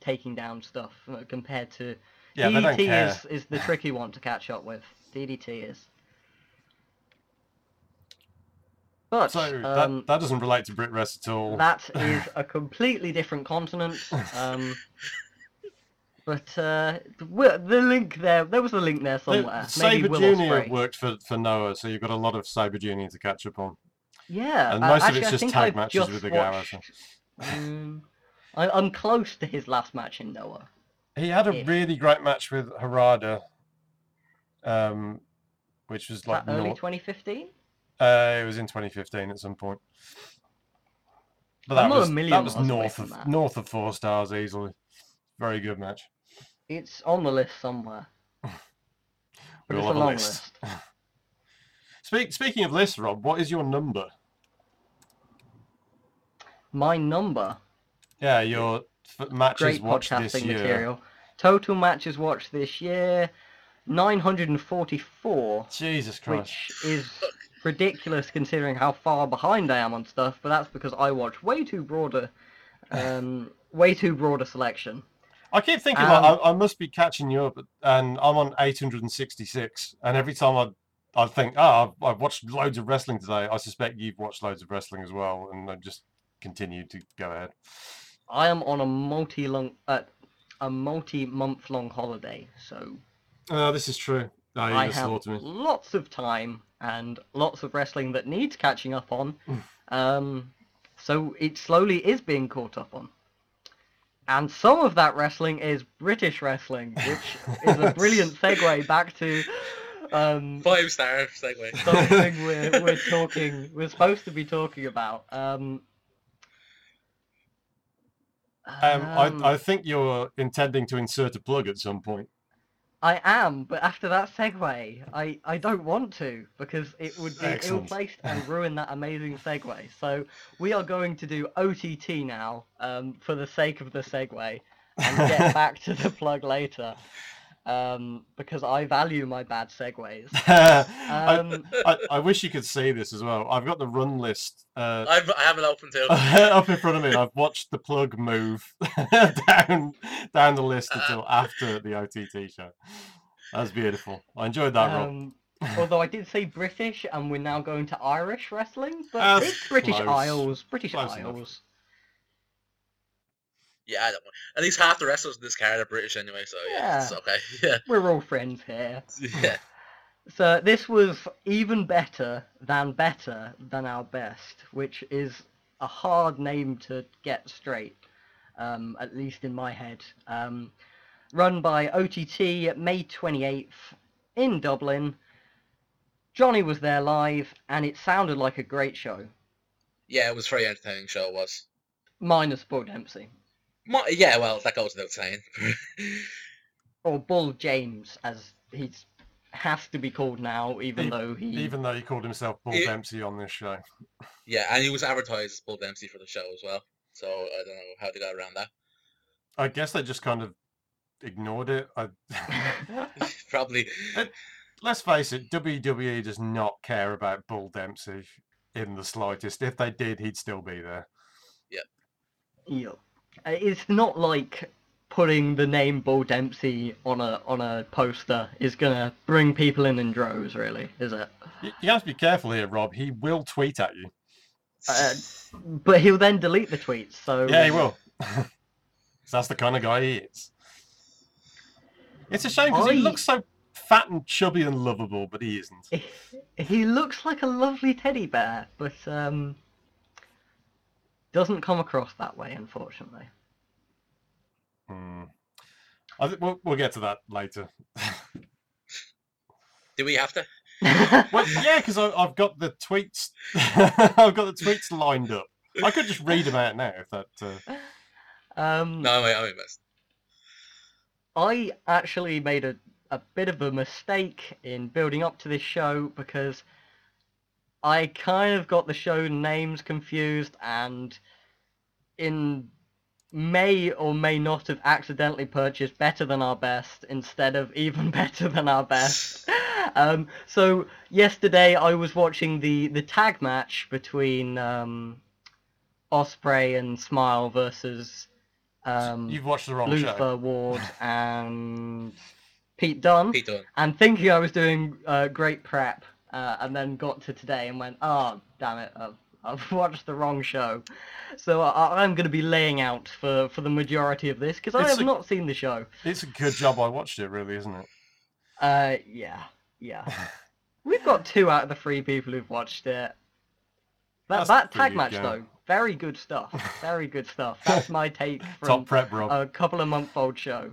taking down stuff uh, compared to Yeah, DDT is is the tricky one to catch up with. DDT is. But So um, that, that doesn't relate to Brit Rest at all. that is a completely different continent. Um, but uh, the, the link there, there was a link there somewhere. Maybe Sabre Junior worked for, for Noah, so you've got a lot of Sabre Junior to catch up on. Yeah, And most of it's just tag I've matches just with the watched-. Um, I, I'm close to his last match in Noah. He had a If. really great match with Harada, um, which was like early 2015? Uh, it was in 2015 at some point. But I'm that a was million that was north of that. north of four stars easily. Very good match. It's on the list somewhere. We it's a long list. list. Speak, speaking of lists, Rob, what is your number? My number. Yeah, your f- matches Great watched this year. material. Total matches watched this year 944, Jesus Christ. which is ridiculous considering how far behind I am on stuff, but that's because I watch way too broader um way too broad a selection. I keep thinking Um, like, I, I must be catching you up, and I'm on 866. And every time I, I think, oh, I've, I've watched loads of wrestling today. I suspect you've watched loads of wrestling as well, and I just continue to go ahead. I am on a multi long uh, a multi month long holiday, so Oh, this is true. Oh, I have lots of time and lots of wrestling that needs catching up on. Um, so it slowly is being caught up on. And some of that wrestling is British wrestling, which is a brilliant segue back to um, Five star segue. something we're, we're talking, we're supposed to be talking about. Um, Um, um, I, I think you're intending to insert a plug at some point. I am, but after that segue, I, I don't want to because it would be ill-placed and ruin that amazing segue. So we are going to do OTT now, um, for the sake of the segue, and get back to the plug later, um, because I value my bad segues. I, Um, I, I wish you could see this as well. I've got the run list uh, I've, I have it open too. up in front of me. I've watched the plug move down down the list until after the OTT show. That's beautiful. I enjoyed that, Rob. Um, although I did say British, and we're now going to Irish wrestling, but That's it's British close. Isles. British Close enough. Yeah, I don't, want. at least half the wrestlers in this card are British anyway, so yeah, it's okay. Yeah, We're all friends here. yeah. So this was even better than better than our best, which is a hard name to get straight, um, at least in my head. Um, run by OTT May 28th in Dublin. Johnny was there live, and it sounded like a great show, Yeah, it was a very entertaining show. It was. minus Bull Dempsey. Mo- yeah, well, that goes without saying. Or Bull James, as he's has to be called now, even though he Even though he called himself Bull It- Dempsey on this show. yeah, and he was advertised as Bull Dempsey for the show as well. So I don't know how they got around that. I guess they just kind of ignored it. I, Probably. let's face it, WWE does not care about Bull Dempsey in the slightest. If they did, he'd still be there. Yeah. Uh, It's not like putting the name Bull Dempsey on a on a poster is gonna bring people in in droves, really, is it? You have to be careful here, Rob. He will tweet at you. Uh, but he'll then delete the tweets, so Yeah, he will. that's the kind of guy he is. It's a shame because he looks so fat and chubby and lovable, but he isn't. He looks like a lovely teddy bear, but um, doesn't come across that way, unfortunately. Hmm. I think we'll, we'll get to that later. Do we have to? well, yeah, because I've got the tweets. I've got the tweets lined up. I could just read them out now if that. Uh... um, No, wait, I missed. I actually made a, a bit of a mistake in building up to this show because I kind of got the show names confused and in may or may not have accidentally purchased better than our best instead of even better than our best. um, so yesterday I was watching the the tag match between um, Ospreay and Smile versus um, You've watched the wrong Luther show. Ward and Pete Dunne, Pete Dunne. and thinking I was doing uh, great prep, uh, and then got to today and went, oh damn it, I've, I've watched the wrong show. So I, I'm going to be laying out for, for the majority of this because I have a- not seen the show. It's a good job I watched it, really, isn't it? Uh, yeah, yeah. We've got two out of the three people who've watched it. That That's that tag match going. though, very good stuff. Very good stuff. That's my take from Top prep, Rob. a couple of month old show.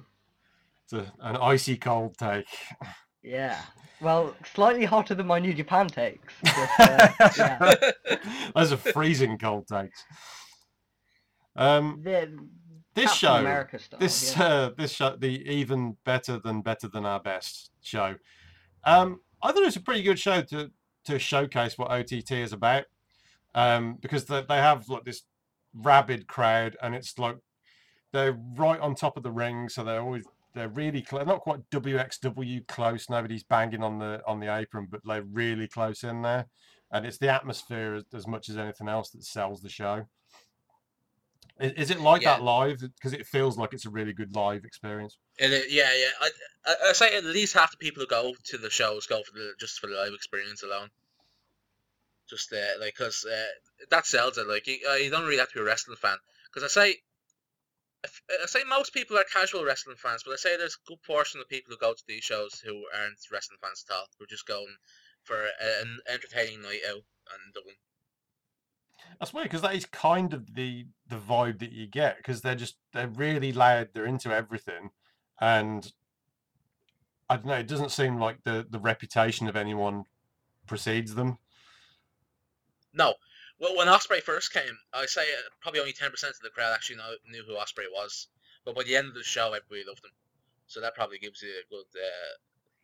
It's a, an icy cold take. Yeah. Well, slightly hotter than my New Japan takes. But, uh, yeah. Those are freezing cold takes. Um, The this Captain show, America style, this yeah. uh, this show, the even better than better than our best show. Um, I thought it was a pretty good show to to showcase what OTT is about, um, because they, they have like this rabid crowd, and it's like they're right on top of the ring, so they're always they're really close. Not quite WXW close. Nobody's banging on the on the apron, but they're really close in there, and it's the atmosphere as, as much as anything else that sells the show. Is, is it like Yeah. that live? Because it feels like it's a really good live experience. It, yeah, yeah. I, I, I say at least half the people who go to the shows go for the just for the live experience alone. Just uh, like because uh, that sells it. Like you, uh, you don't really have to be a wrestling fan. Because I say, I say most people are casual wrestling fans, but I say there's a good portion of people who go to these shows who aren't wrestling fans at all. Who are just going for an entertaining night out in Dublin. That's weird because that is kind of the the vibe that you get because they're just they're really loud. They're into everything, and I don't know. It doesn't seem like the the reputation of anyone precedes them. No. Well, when Ospreay first came, I say uh, probably only ten percent of the crowd actually know, knew who Ospreay was. But by the end of the show, everybody loved him. So that probably gives you a good uh,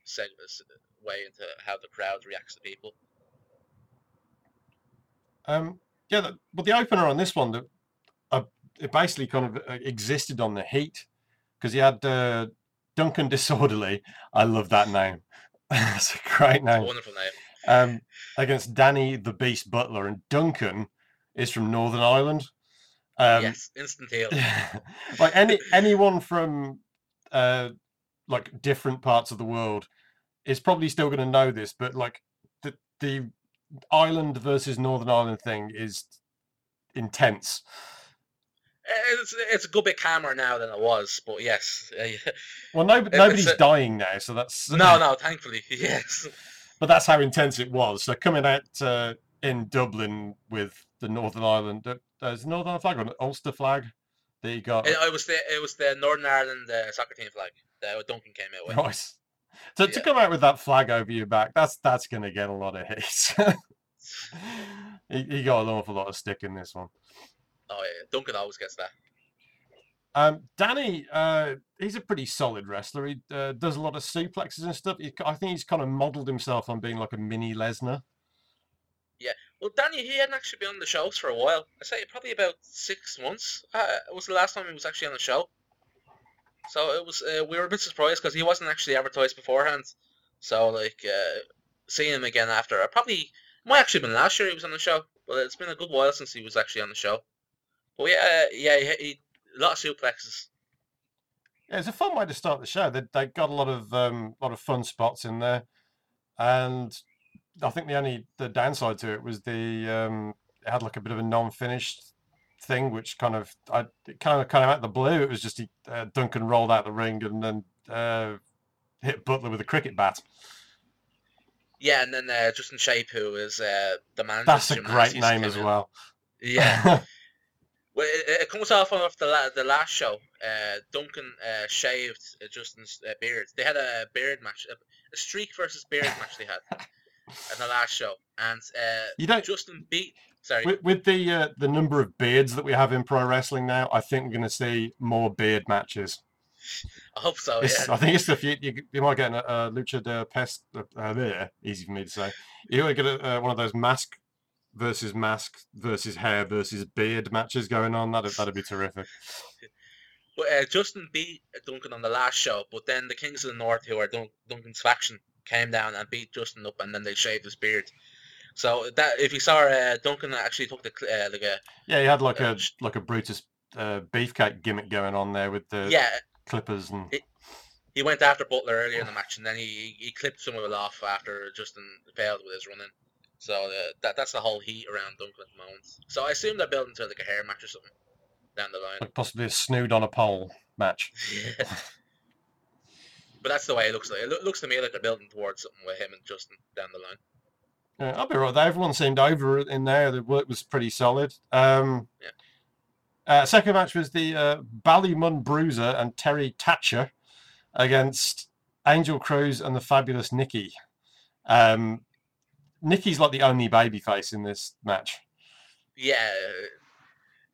seg- s- way into how the crowd reacts to people. Um, yeah, the, but the opener on this one, that uh, it basically kind of uh, existed on the heat because he had uh, Duncan Disorderly. I love that name. It's a great It's a name. wonderful name. Um, against Danny the Beast Butler, and Duncan is from Northern Ireland. Um, yes, instant heel. like any anyone from uh, like different parts of the world is probably still going to know this, but like the the island versus Northern Ireland thing is intense. It's, it's a good bit calmer now than it was, but yes. Well, no, nobody's a- dying now, so that's No, no, thankfully, yes. But that's how intense it was. So coming out uh, in Dublin with the Northern Ireland, uh, there's Northern Ireland flag or an Ulster flag that you got. It, it was the it was the Northern Ireland uh, soccer team flag that Duncan came out with. Right. To, to come out with that flag over your back, that's that's going to get a lot of hits. he, he got an awful lot of stick in this one. Oh yeah, Duncan always gets that. Um, Danny, uh, he's a pretty solid wrestler. He uh, does a lot of suplexes and stuff. He, I think he's kind of modelled himself on being like a mini Lesnar. Yeah. Well, Danny, he hadn't actually been on the shows for a while. I say probably about six months. Uh, was the last time he was actually on the show. So it was. Uh, we were a bit surprised because he wasn't actually advertised beforehand. So like uh, seeing him again after, uh, probably might actually been last year he was on the show, but it's been a good while since he was actually on the show. But yeah, yeah, he, he a lot of suplexes. Yeah, it's a fun way to start the show. They they got a lot of um, lot of fun spots in there, and I think the only the downside to it was the um, it had like a bit of a non-finished thing, which kind of I it kind of kind of out of the blue. It was just he, uh, Duncan rolled out the ring and then uh, hit Butler with a cricket bat. Yeah, and then uh, Justin Shape, who is uh, the manager. That's a Jim great Massey's, name as well. Yeah. Well, it, it comes off of the la- the last show. Uh, Duncan uh, shaved uh, Justin's uh, beard. They had a beard match, a, a streak versus beard match. They had at the last show, and uh, you don't Justin beat. Sorry, with, with the uh, the number of beards that we have in pro wrestling now. I think we're going to see more beard matches. I hope so. It's- Yeah. I think it's the future. You, you might get a, a lucha de pest. Uh, there, easy for me to say. You might get a, uh, one of those mask versus mask versus hair versus beard matches going on. That'd that'd be terrific. But uh, Justin beat Duncan on the last show, but then the Kings of the North, who are Dun- Duncan's faction, came down and beat Justin up, and then they shaved his beard. So that if you saw uh, Duncan actually took the uh, like a Yeah, he had like Uh, a like a Brutus uh, beefcake gimmick going on there with the yeah clippers and It- he went after Butler earlier in the match, and then he he clipped some of it off after Justin failed with his running. So uh, that that's the whole heat around Duncan at the moment. So I assume they're building to like a hair match or something down the line. like possibly a snood on a pole match. Yeah. but that's the way it looks like. It loo- looks to me like they're building towards something with him and Justin down the line. Yeah, I'll be right there. Everyone seemed over in there. The work was pretty solid. Um, Yeah. uh, second match was the uh, Ballymun Bruiser and Terry Thatcher against Angel Cruz and the fabulous Nikki. Um, Nikki's like the only babyface in this match. Yeah.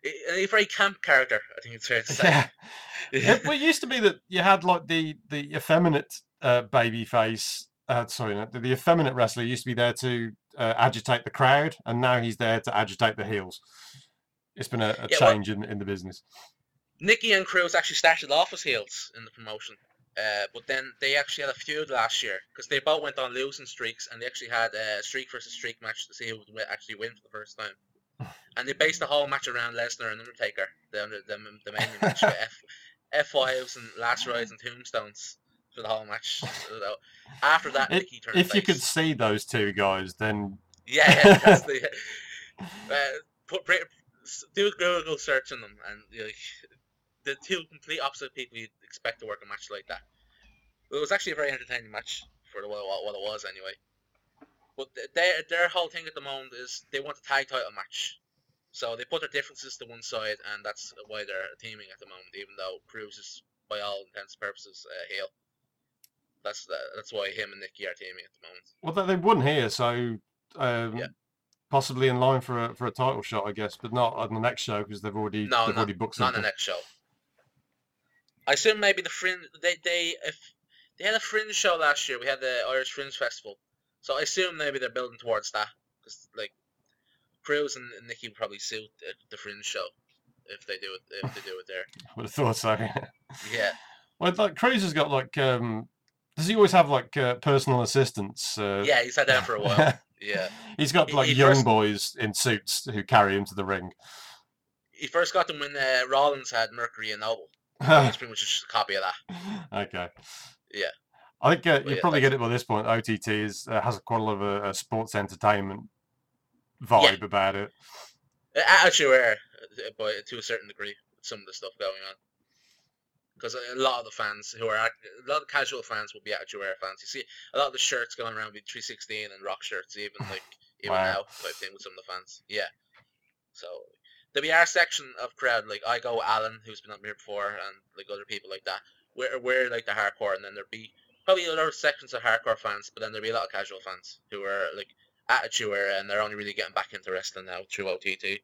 A, a very camp character, I think it's fair to say. Yeah. it, well, it used to be that you had like the the effeminate uh, baby face. Uh, sorry, no, the, the effeminate wrestler used to be there to uh, agitate the crowd, and now he's there to agitate the heels. It's been a, a Yeah, well- change in, in the business. Nikki and Cruz actually started off as heels in the promotion, uh, but then they actually had a feud last year because they both went on losing streaks and they actually had a streak versus streak match to see who would actually win for the first time. And they based the whole match around Lesnar and Undertaker, the the, the main match with F F5s and last rides and tombstones for the whole match. So after that, It- Nikki turned if you could see those two guys, then Yeah, yeah that's the. Uh, put do a Google search on them, and know, the two complete opposite people you'd expect to work a match like that. It was actually a very entertaining match for the, what, what it was anyway. But th- their their whole thing at the moment is they want a tag title match, so they put their differences to one side, and that's why they're teaming at the moment. Even though Cruz is by all intents and purposes a heel, that's the, that's why him and Nikki are teaming at the moment. well they, they won here, so um, Yeah. possibly in line for a for a title shot, I guess, but not on the next show because they've already No, they've not, already booked not on something. the next show. I assume maybe the fringe they they if they had a fringe show last year, we had the Irish Fringe Festival, so I assume maybe they're building towards that because like Cruz and and Nikki would probably suit the, the fringe show if they do it if they do it there. I would have thought so. Yeah, Well, like Cruz has got like, um, does he always have like uh, personal assistants? Uh, yeah, he's had that for a while. Yeah, he's got He- like he young first- boys in suits who carry him to the ring. he first got them when uh, Rollins had Mercury and Noble. It's pretty much just a copy of that. okay. Yeah. I think uh, you yeah, probably get it by this point. OTT is uh, has quite a lot of a, a sports entertainment vibe about it. Uh, Attitude Era, uh, but to a certain degree, some of the stuff going on. Because a lot of the fans who are a lot of casual fans will be Attitude Era fans. You see a lot of the shirts going around with 316 and rock shirts, even like even Wow. now type thing with some of the fans. Yeah. There'll be our section of crowd like I go Alan, who's been up here before, and like other people like that. We're we're like the hardcore, and then there'll be probably other sections of hardcore fans, but then there'll be a lot of casual fans who are like Attitude Era, and they're only really getting back into wrestling now through OTT.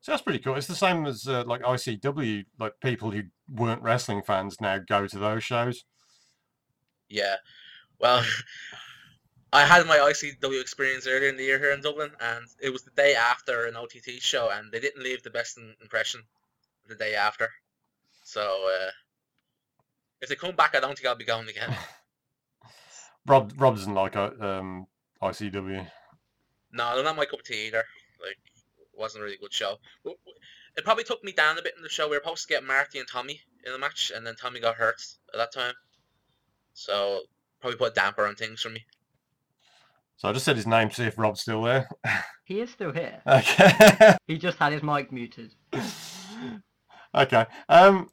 So that's pretty cool. It's the same as uh, like ICW. Like people who weren't wrestling fans now go to those shows. Yeah. Well, I had my ICW experience earlier in the year here in Dublin, and it was the day after an OTT show, and they didn't leave the best impression the day after. So, uh, if they come back, I don't think I'll be going again. Rob Rob doesn't like uh, um, ICW. no, they're not my cup of tea either. Like, it wasn't a really good show. It probably took me down a bit in the show. We were supposed to get Marty and Tommy in the match, and then Tommy got hurt at that time. So, probably put a damper on things for me. So I just said his name to see if Rob's still there. He is still here. Okay. He just had his mic muted. okay. Um,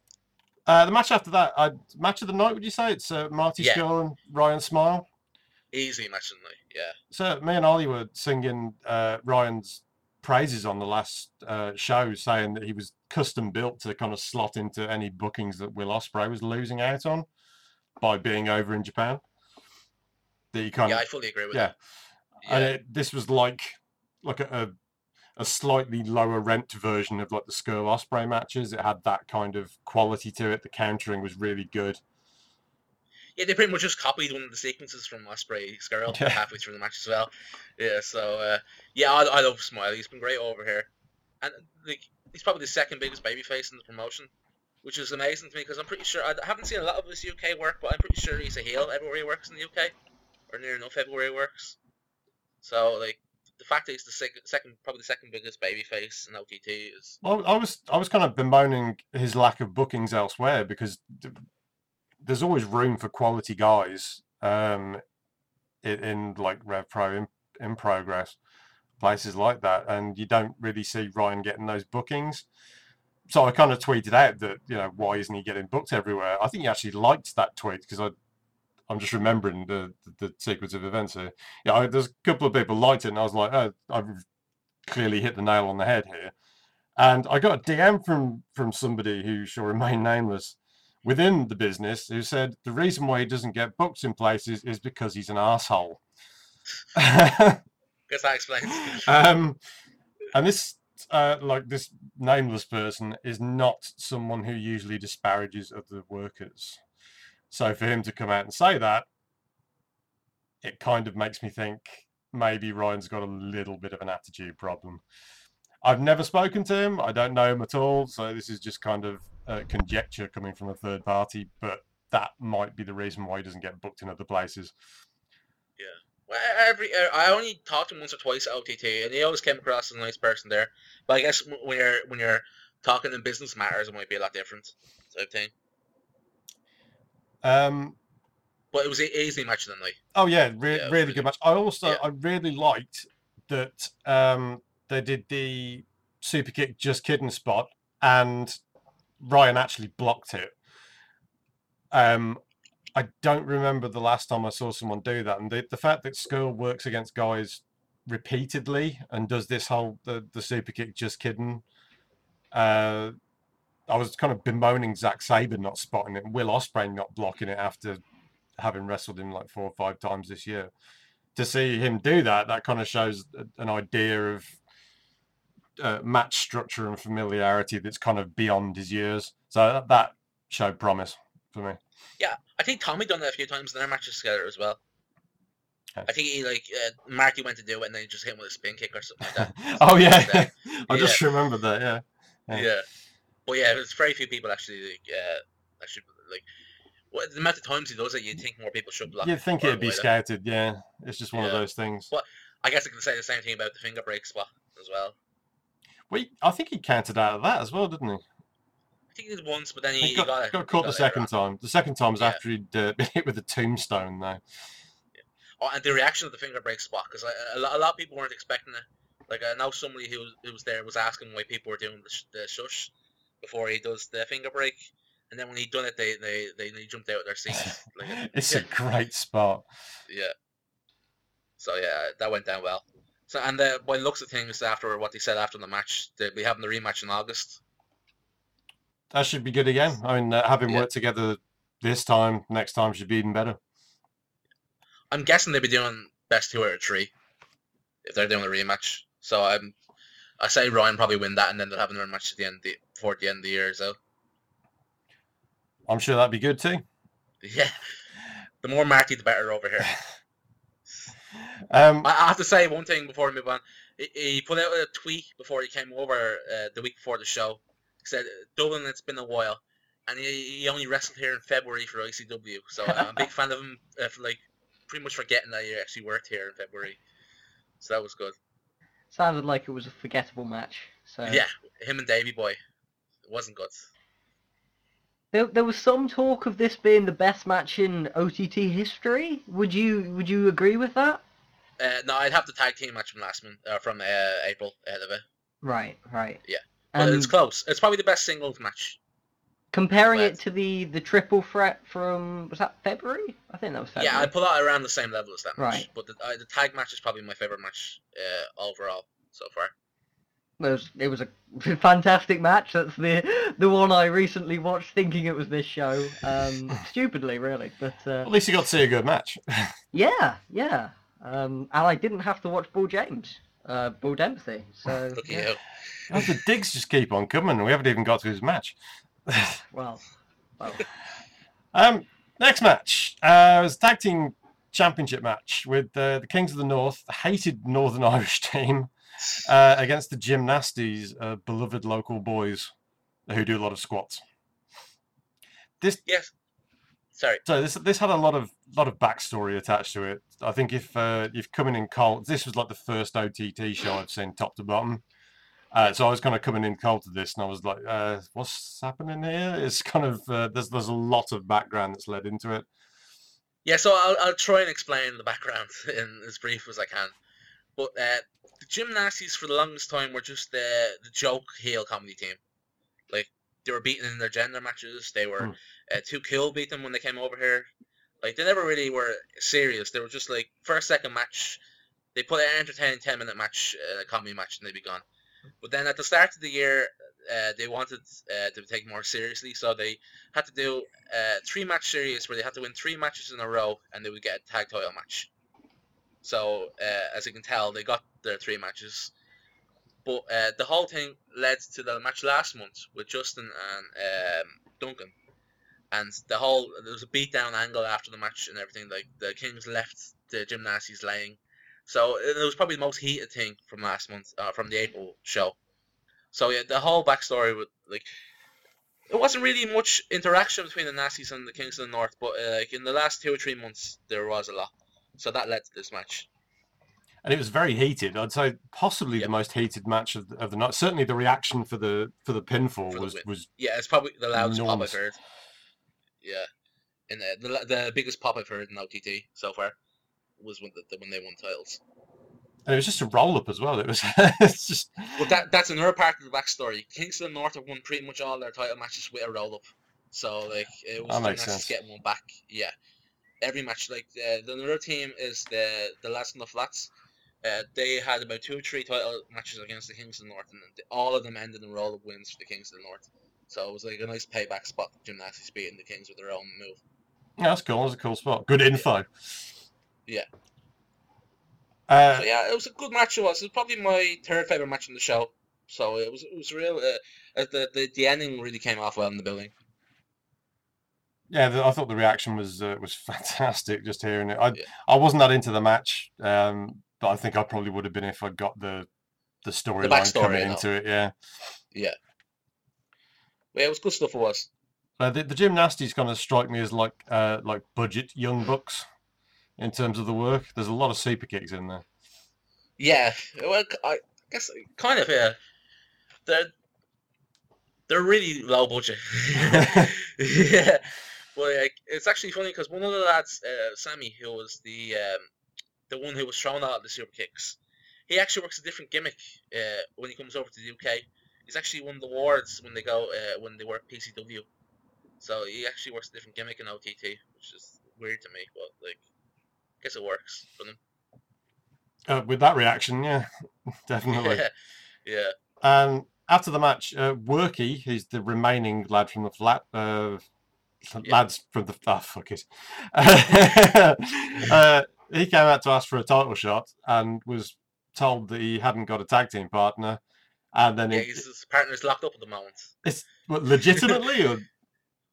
uh, the match after that, uh, match of the night, would you say? It's uh, Marty Yeah. Scurll and Ryan Smile. Easy match of the night, yeah. So me and Ollie were singing uh, Ryan's praises on the last uh, show, saying that he was custom built to kind of slot into any bookings that Will Ospreay was losing out on by being over in Japan. That he kind Yeah, I fully agree with yeah. that. and it, this was like like a, a a slightly lower rent version of like the Scurll Ospreay matches. It had that kind of quality to it. The countering was really good. Yeah, they pretty much just copied one of the sequences from Ospreay Scurll Yeah. halfway through the match as well. Yeah, so uh, yeah, I, I love Smiley. He's been great over here, and like he's probably the second biggest babyface in the promotion, which is amazing to me because I'm pretty sure I haven't seen a lot of his UK work, but I'm pretty sure he's a heel everywhere he works in the UK, or near enough everywhere he works. So like the fact that he's the second, second probably the second biggest babyface in OTT is Well, I was I was kind of bemoaning his lack of bookings elsewhere because th- there's always room for quality guys um, in, in like Rev Pro in, in progress places like that, and you don't really see Ryan getting those bookings. So I kind of tweeted out that you know why isn't he getting booked everywhere? I think he actually liked that tweet because I. I'm just remembering the, the, the sequence of events here. Yeah, I, there's a couple of people liked it, and I was like, oh, I've clearly hit the nail on the head here. And I got a DM from from somebody who shall remain nameless within the business who said the reason why he doesn't get booked in places is because he's an asshole. guess that explains. um, and this, uh, like this nameless person, is not someone who usually disparages other workers. So for him to come out and say that, it kind of makes me think maybe Ryan's got a little bit of an attitude problem. I've never spoken to him. I don't know him at all. So this is just kind of uh, conjecture coming from a third party, but that might be the reason why he doesn't get booked in other places. Yeah. Well, every uh, I only talked to him once or twice at OTT, and he always came across as a nice person there. But I guess when you're when you're talking in business matters, it might be a lot different type thing. Um, But it was an easy match of the night. Oh yeah, re- Yeah, really really good match. I also yeah. I really liked that um, they did the super kick just kidding spot and Ryan actually blocked it. Um, I don't remember the last time I saw someone do that, and the, the fact that Scurll works against guys repeatedly and does this whole the, the super kick just kidding. Uh, I was kind of bemoaning Zack Sabre not spotting it, and Will Ospreay not blocking it after having wrestled him like four or five times this year. To see him do that, that kind of shows an idea of uh, match structure and familiarity that's kind of beyond his years. So that, that showed promise for me. Yeah, I think Tommy done that a few times in their matches together as well. I think he like uh, Marky went to do it, and then he just hit him with a spin kick or something like that. oh yeah, Yeah. I just remembered that. Yeah, yeah. Yeah. But yeah, there's very few people actually like uh, actually like. Well, the amount of times he does it, you'd think more people should block. you'd think it'd be scouted. Yeah, it's just one of those things. Well, I guess I can say the same thing about the finger break spot as well. We, I think he counted out of that as well, didn't he? I think he did once, but then he, He got, got, it- got caught got the second on. time. The second time was Yeah. after he'd uh, been hit with a tombstone, though. Oh, and the reaction of the finger break spot because a, lot, a lot of people weren't expecting it. Like I know somebody who was, who was there was asking why people were doing the, sh- the shush before he does the finger break, and then when he done it, they they they, they jumped out of their seats. Like, it's yeah, a great spot. yeah. So yeah, that went down well. So and uh, by the looks of things, after what they said after the match, they'll be having the rematch in August. That should be good again. I mean, uh, having Yeah. worked together this time, next time should be even better. I'm guessing they'll be doing best two out of three if they're doing the rematch. So I'm, I say Ryan probably win that, and then they'll have another match at the end the, before the end of the year. So I'm sure that'd be good too. yeah, the more Marty, the better over here. Um, I I have to say one thing before we move on. He- He put out a tweet before he came over uh, the week before the show. He said, Dublin, it's been a while. And he, he only wrestled here in February for ICW. So I'm a big fan of him, uh, for like pretty much forgetting that he actually worked here in February. So that was good. Sounded like it was a forgettable match. So Yeah, him and Davy Boy. It wasn't good. There, there was some talk of this being the best match in OTT history. Would you would you agree with that? Uh, no, I'd have the tag team match from last month, uh, from uh, April ahead of it. Right, right. Yeah. But And it's close. It's probably the best singles match. Comparing Right. it to the the triple threat from was that February? I think that was February. Yeah, I'd put that around the same level as that match. But the, uh, the tag match is probably my favorite match uh, overall so far. It was it was a fantastic match. That's the the one I recently watched, thinking it was this show. Um, stupidly, really, but uh, at least you got to see a good match. yeah, yeah. Um, and I didn't have to watch Bull James, uh, Bull Dempsey. So yeah. you. The digs just keep on coming. We haven't even got to his match. well, well, Um, Next match uh, was a tag team championship match with uh, the Kings of the North, the hated Northern Irish team, uh, against the Gymnasties, uh, beloved local boys who do a lot of squats. This Yes. Sorry. so this this had a lot of lot of backstory attached to it. I think if uh, you've coming in cold, this was like the first OTT show I've seen top to bottom. Uh, so I was kind of coming in cold to this, and I was like, uh, "What's happening here?" It's kind of uh, there's there's a lot of background that's led into it. Yeah, so I'll, I'll try and explain the background in as brief as I can. But uh, the Gymnasties for the longest time were just the the joke heel comedy team. Like they were beaten in their gender matches. They were Hmm. uh, too cool beat them when they came over here. Like they never really were serious. They were just like first second match. They put an entertaining ten minute match, uh, a comedy match, and they'd be gone. But then at the start of the year, uh, they wanted uh, to be taken more seriously, so they had to do a three match series where they had to win three matches in a row and they would get a tag title match. So uh, as you can tell, they got their three matches. But uh, the whole thing led to the match last month with Justin and um, Duncan. And the whole there was a beatdown angle after the match and everything. Like the Kings left the Gymnasties laying, so it was probably the most heated thing from last month, uh, from the April show. So yeah, the whole backstory with like it wasn't really much interaction between the Nazis and the Kings of the North, but uh, like in the last two or three months there was a lot. So that led to this match. and it was very heated. I'd say possibly Yep. the most heated match of the, of the night. Certainly, the reaction for the for the pinfall For was was Yeah, it's probably the loudest Enormous. pop I've heard. Yeah, and the, the the biggest pop I've heard in OTT so far was when the, when they won titles. and it was just a roll up as well. It was it's just Well, that that's another part of the backstory. Kings of the North have won pretty much all their title matches with a roll up, so like it was That makes Gymnasties sense. getting one back. Yeah, every match. Like uh, the another team is the the lads on the flats. Uh, they had about two or three title matches against the Kings of the North, and all of them ended in roll up wins for the Kings of the North. So it was like a nice payback spot. for Gymnasties beating the Kings with their own move. yeah, that's cool. That's a cool spot. Good info. Yeah. Uh, So yeah, it was a good match. It was. It was probably my third favorite match in the show. So it was. It was real. Uh, uh, the, the the ending really came off well in the building. yeah, the, I thought the reaction was uh, was fantastic. Just hearing it, I Yeah. I wasn't that into the match, um, but I think I probably would have been if I got the the storyline coming into it. Yeah, Yeah. But yeah, it was good stuff. It was. uh, the, the Gymnasties kind of strike me as like uh, like budget young bucks in terms of the work. There's a lot of super kicks in there. Yeah, well, I guess kind of. Yeah, they're they're really low budget. yeah, well, like, it's actually funny because one of the lads, uh, Sammy, who was the um, the one who was thrown out of the super kicks, he actually works a different gimmick uh, when he comes over to the UK. He's actually one of the wards when they go uh, when they work PCW. So he actually works a different gimmick in OTT, which is weird to me, but like, guess it works for them. Uh, with that reaction, yeah, definitely. Yeah, yeah. Um, after the match, uh, Worky, who's the remaining lad from the flat, uh, lads from the ah, fuck it, uh, he came out to ask for a title shot and was told that he hadn't got a tag team partner, and then Yeah, his, his partner's locked up at the moment. it's what, legitimately or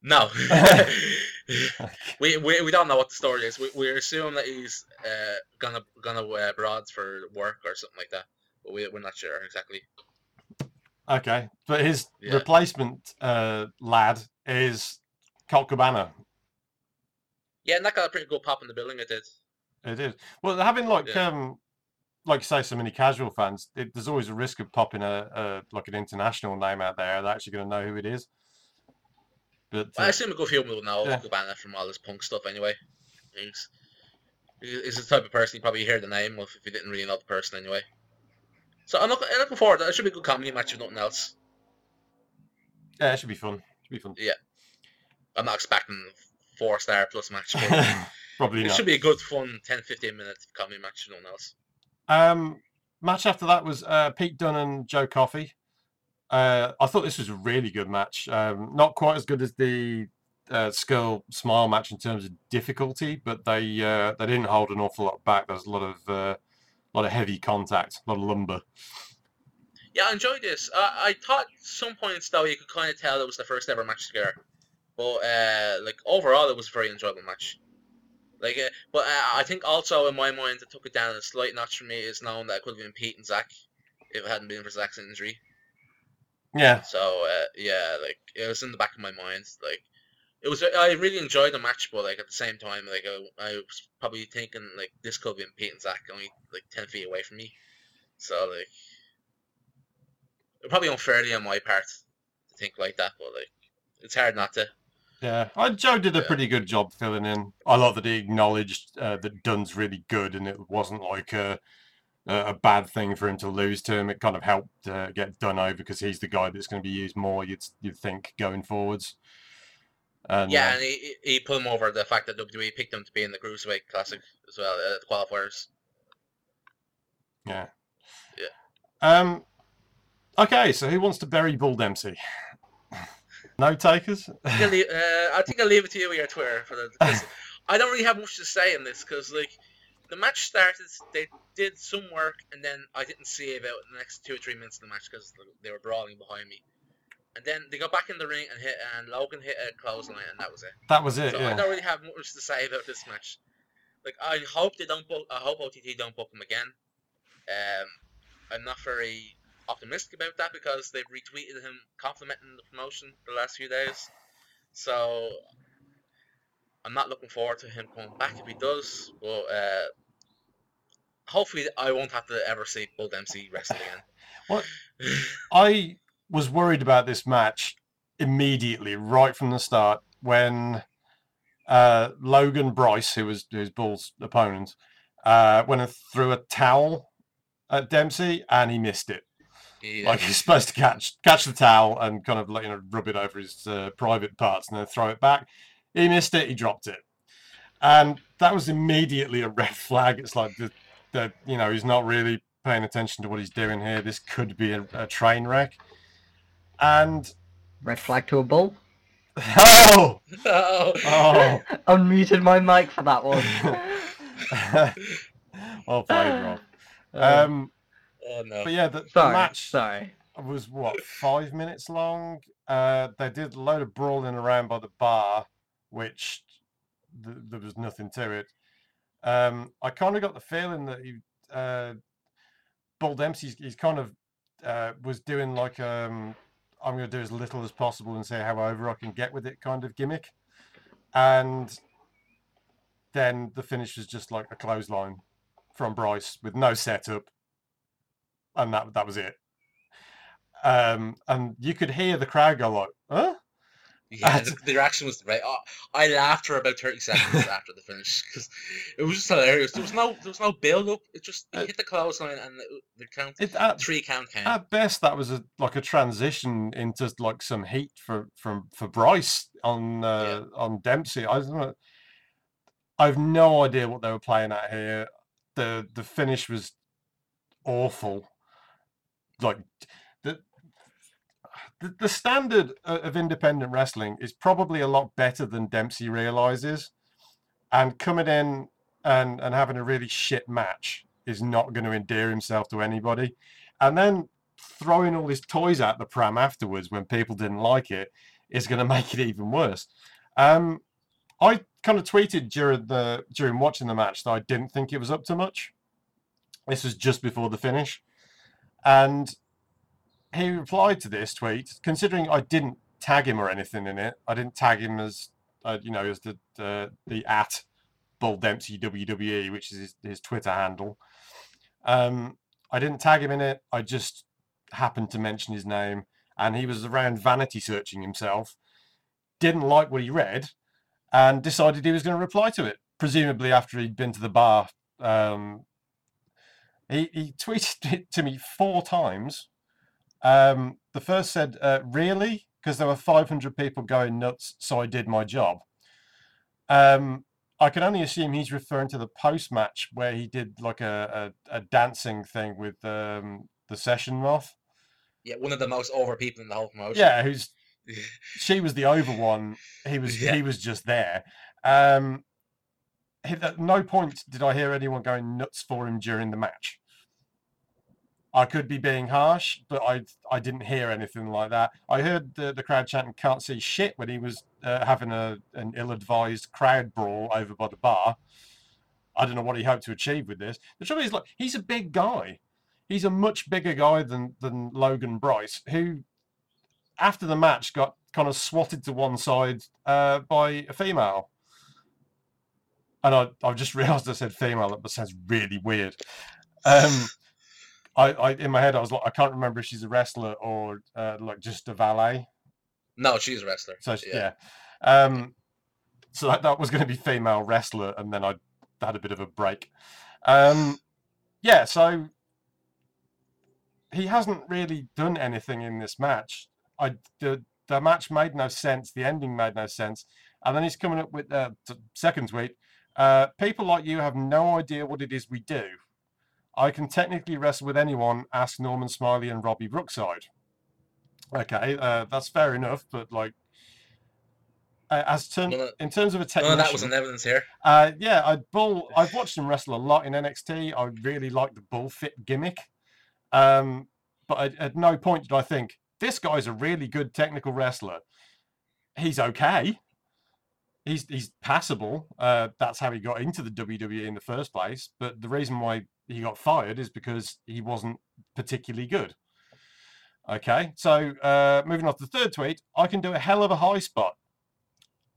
No, we, we we don't know what the story is. We we assume that he's uh gonna gonna uh, abroad for work or something like that, but we we're not sure exactly. okay, but his Yeah. replacement uh, lad is Colt Cabana. Yeah, and that got a pretty good pop in the building. It did. It is. Well, having like Yeah. um, like you say, so many casual fans, it, there's always a risk of popping a, a like an international name out there. They're actually going to know who it is. But I uh, assume a good few will know Yeah. Cabana from all this punk stuff anyway. He's he's the type of person you probably hear the name of if you didn't really know the person anyway. So I'm looking, I'm looking forward. to it. It should be a good comedy match if nothing else. yeah, it should be fun. It Should be fun. Yeah, I'm not expecting four star plus match. Probably not. it not. should be a good, fun 10, 15 minute comedy match if nothing else. Um, match after that was uh, Pete Dunne and Joe Coffey. Uh, I thought this was a really good match. Um, not quite as good as the uh, Skull Smile match in terms of difficulty, but they uh, they didn't hold an awful lot back. There's a lot of uh, lot of heavy contact, a lot of lumber. Yeah, I enjoyed this. I thought at some points though you could kind of tell it was the first ever match together, But uh, like overall, it was a very enjoyable match. Like, uh, but uh, I think also in my mind, that took it down a slight notch for me is knowing that it could have been Pete and Zack if it hadn't been for Zack's injury. Yeah, So uh, yeah, like it was in the back of my mind. Like it was, I really enjoyed the match, but like at the same time, like I, I was probably thinking like this could have been Pete and Zack only like ten feet away from me. So like, it probably unfairly on my part to think like that, but like it's hard not to. yeah. I, Joe did a Yeah. pretty good job filling in. I love that he acknowledged uh, that Dunne's really good, and it wasn't like a a bad thing for him to lose to him. It kind of helped uh, get Dunne over because he's the guy that's going to be used more. You'd you'd think going forwards. And, Yeah, uh, and he, he put him over the fact that WWE picked him to be in the Cruiserweight Classic as well, uh, the qualifiers. Yeah. Yeah. Um. Okay, so who wants to bury Bull Dempsey? no takers. I think I'll leave, uh, I think I'll leave it to you with your Twitter for the. I don't really have much to say in this because like the match started, they did some work, and then I didn't see about the next two or three minutes of the match because they were brawling behind me. And then they got back in the ring and hit, and Logan hit a clothesline, and that was it. That was it. So I don't really have much to say about this match. Like I hope they don't book. I hope OTT don't book him again. Um, I'm not very optimistic about that because they've retweeted him complimenting the promotion the last few days. So I'm not looking forward to him coming back if he does. But uh, hopefully I won't have to ever see Bull Dempsey wrestle again. What? I was worried about this match immediately, right from the start, when uh, Logan Bryce, who was was Bull's opponent, uh, went and threw a towel at Dempsey, and he missed it. He, Like he's supposed to catch catch the towel and kind of you know rub it over his uh, private parts and then throw it back. He missed it. He dropped it, and that was immediately a red flag. It's like the, the you know he's not really paying attention to what he's doing here. This could be a, a train wreck. And Red flag to a bull. oh oh, oh, Unmuted my mic for that one. well played, Rob. Uh, Um, oh no. but yeah, the, the match sorry. was what five minutes long. Uh, they did a load of brawling around by the bar, which th- there was nothing to it. Um, I kind of got the feeling that he, uh, Bull Dempsey's, he's kind of uh, was doing like um, I'm going to do as little as possible and see how over I can get with it kind of gimmick, and then the finish was just like a clothesline from Bryce with no setup, and that that was it um, and you could hear the crowd go like, "Huh?" Yeah, the, the reaction was right. I, I laughed for about thirty seconds after the finish because it was just hilarious. There was no, there was no build up. It just it Uh, hit the clothesline and the, the count It, at, three count came. at best, that was a like a transition into like some heat for from for Bryce on uh, on Dempsey. I don't know. I've no idea what they were playing at here. the The finish was awful. Like the the, standard of independent wrestling is probably a lot better than Dempsey realizes, and coming in and and having a really shit match is not going to endear himself to anybody, and then throwing all his toys out the pram afterwards when people didn't like it is going to make it even worse. Um, I kind of tweeted during the during watching the match that I didn't think it was up to much. This was just before the finish, and he replied to this tweet, considering I didn't tag him or anything in it. I didn't tag him as, uh, you know, as the the, the at Bull Dempsey WWE, which is his, his Twitter handle. Um, I didn't tag him in it. I just happened to mention his name, and he was around vanity searching himself. Didn't like what he read, and decided he was going to reply to it. Presumably after he'd been to the bar. Um, he, he tweeted it to me four times. Um, the first said, uh, "Really?" Because there were 500 people going nuts, so I did my job. Um, I can only assume he's referring to the post match where he did like a, a, a dancing thing with um, the session moth. Yeah, one of the most over people in the whole promotion. Yeah, who's she was the over one. He was Yeah. he was just there. Um, at no point did I hear anyone going nuts for him during the match. I could be being harsh, but I I didn't hear anything like that. I heard the, the crowd chanting "can't see shit" when he was uh, having a an ill-advised crowd brawl over by the bar. I don't know what he hoped to achieve with this. The trouble is, like, he's a big guy. He's a much bigger guy than than Logan Bryce, who after the match got kind of swatted to one side uh, by a female. And I, I've just realised I said female. That sounds really weird. Um, I, I in my head I was like I can't remember if she's a wrestler or uh, like just a valet. No, she's a wrestler. So she- yeah. Um, so that, that was going to be female wrestler, and then I had a bit of a break. Um, yeah, so he hasn't really done anything in this match. I the the match made no sense. The ending made no sense, and then he's coming up with uh, t- second tweet. Uh, people like you have no idea what it is we do. I can technically wrestle with anyone. Ask Norman Smiley and Robbie Brookside. Okay, uh, that's fair enough, but like, uh, as term, of- in terms of a technician, of that was in evidence here. uh, yeah, I bull. I've watched him wrestle a lot in NXT. I really like the bull fit gimmick, um, but at, at no point did I think this guy's a really good technical wrestler. He's okay. He's he's passable. Uh, that's how he got into the WWE in the first place. But the reason why he got fired is because he wasn't particularly good. Okay, so uh, moving on to the third tweet, I can do a hell of a high spot.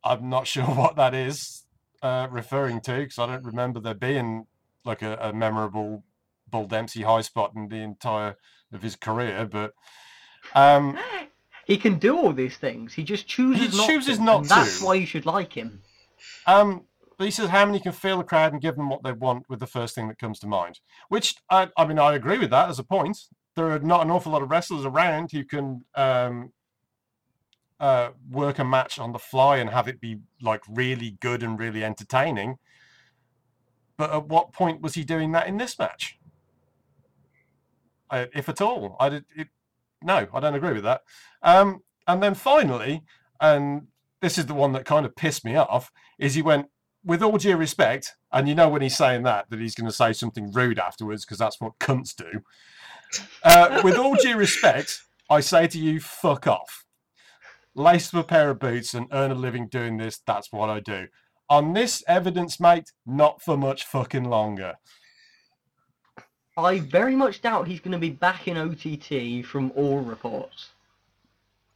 I'm not sure what that is uh, referring to because I don't remember there being like a, a memorable Bull Dempsey high spot in the entire of his career. But um, He can do all these things. He just chooses He not chooses to. not and That's why you should like him. um, but he says how many can feel the crowd and give them what they want with the first thing that comes to mind. Which I, I mean, I agree with that as a point. There are not an awful lot of wrestlers around who can um, uh, work a match on the fly and have it be like really good and really entertaining. But at what point was he doing that in this match? Uh, if at all, I did. It, no, I don't agree with that. Um, and then finally, and this is the one that kind of pissed me off, is he went with all due respect, and you know when he's saying that that he's going to say something rude afterwards because that's what cunts do. Uh, with all due respect, I say to you, fuck off. Lace up a pair of boots and earn a living doing this. That's what I do. On this evidence, mate, not for much fucking longer. I very much doubt he's going to be back in OTT from all reports.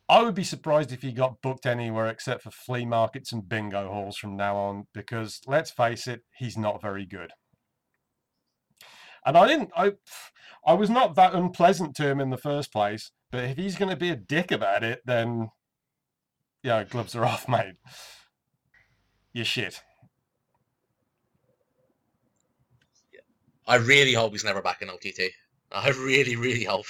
I would be surprised if he got booked anywhere except for flea markets and bingo halls from now on, because let's face it, he's not very good. And I didn't, I, I was not that unpleasant to him in the first place. But if he's going to be a dick about it, then yeah, gloves are off, mate. You shit. I really hope he's never back in OTT. I really, really hope.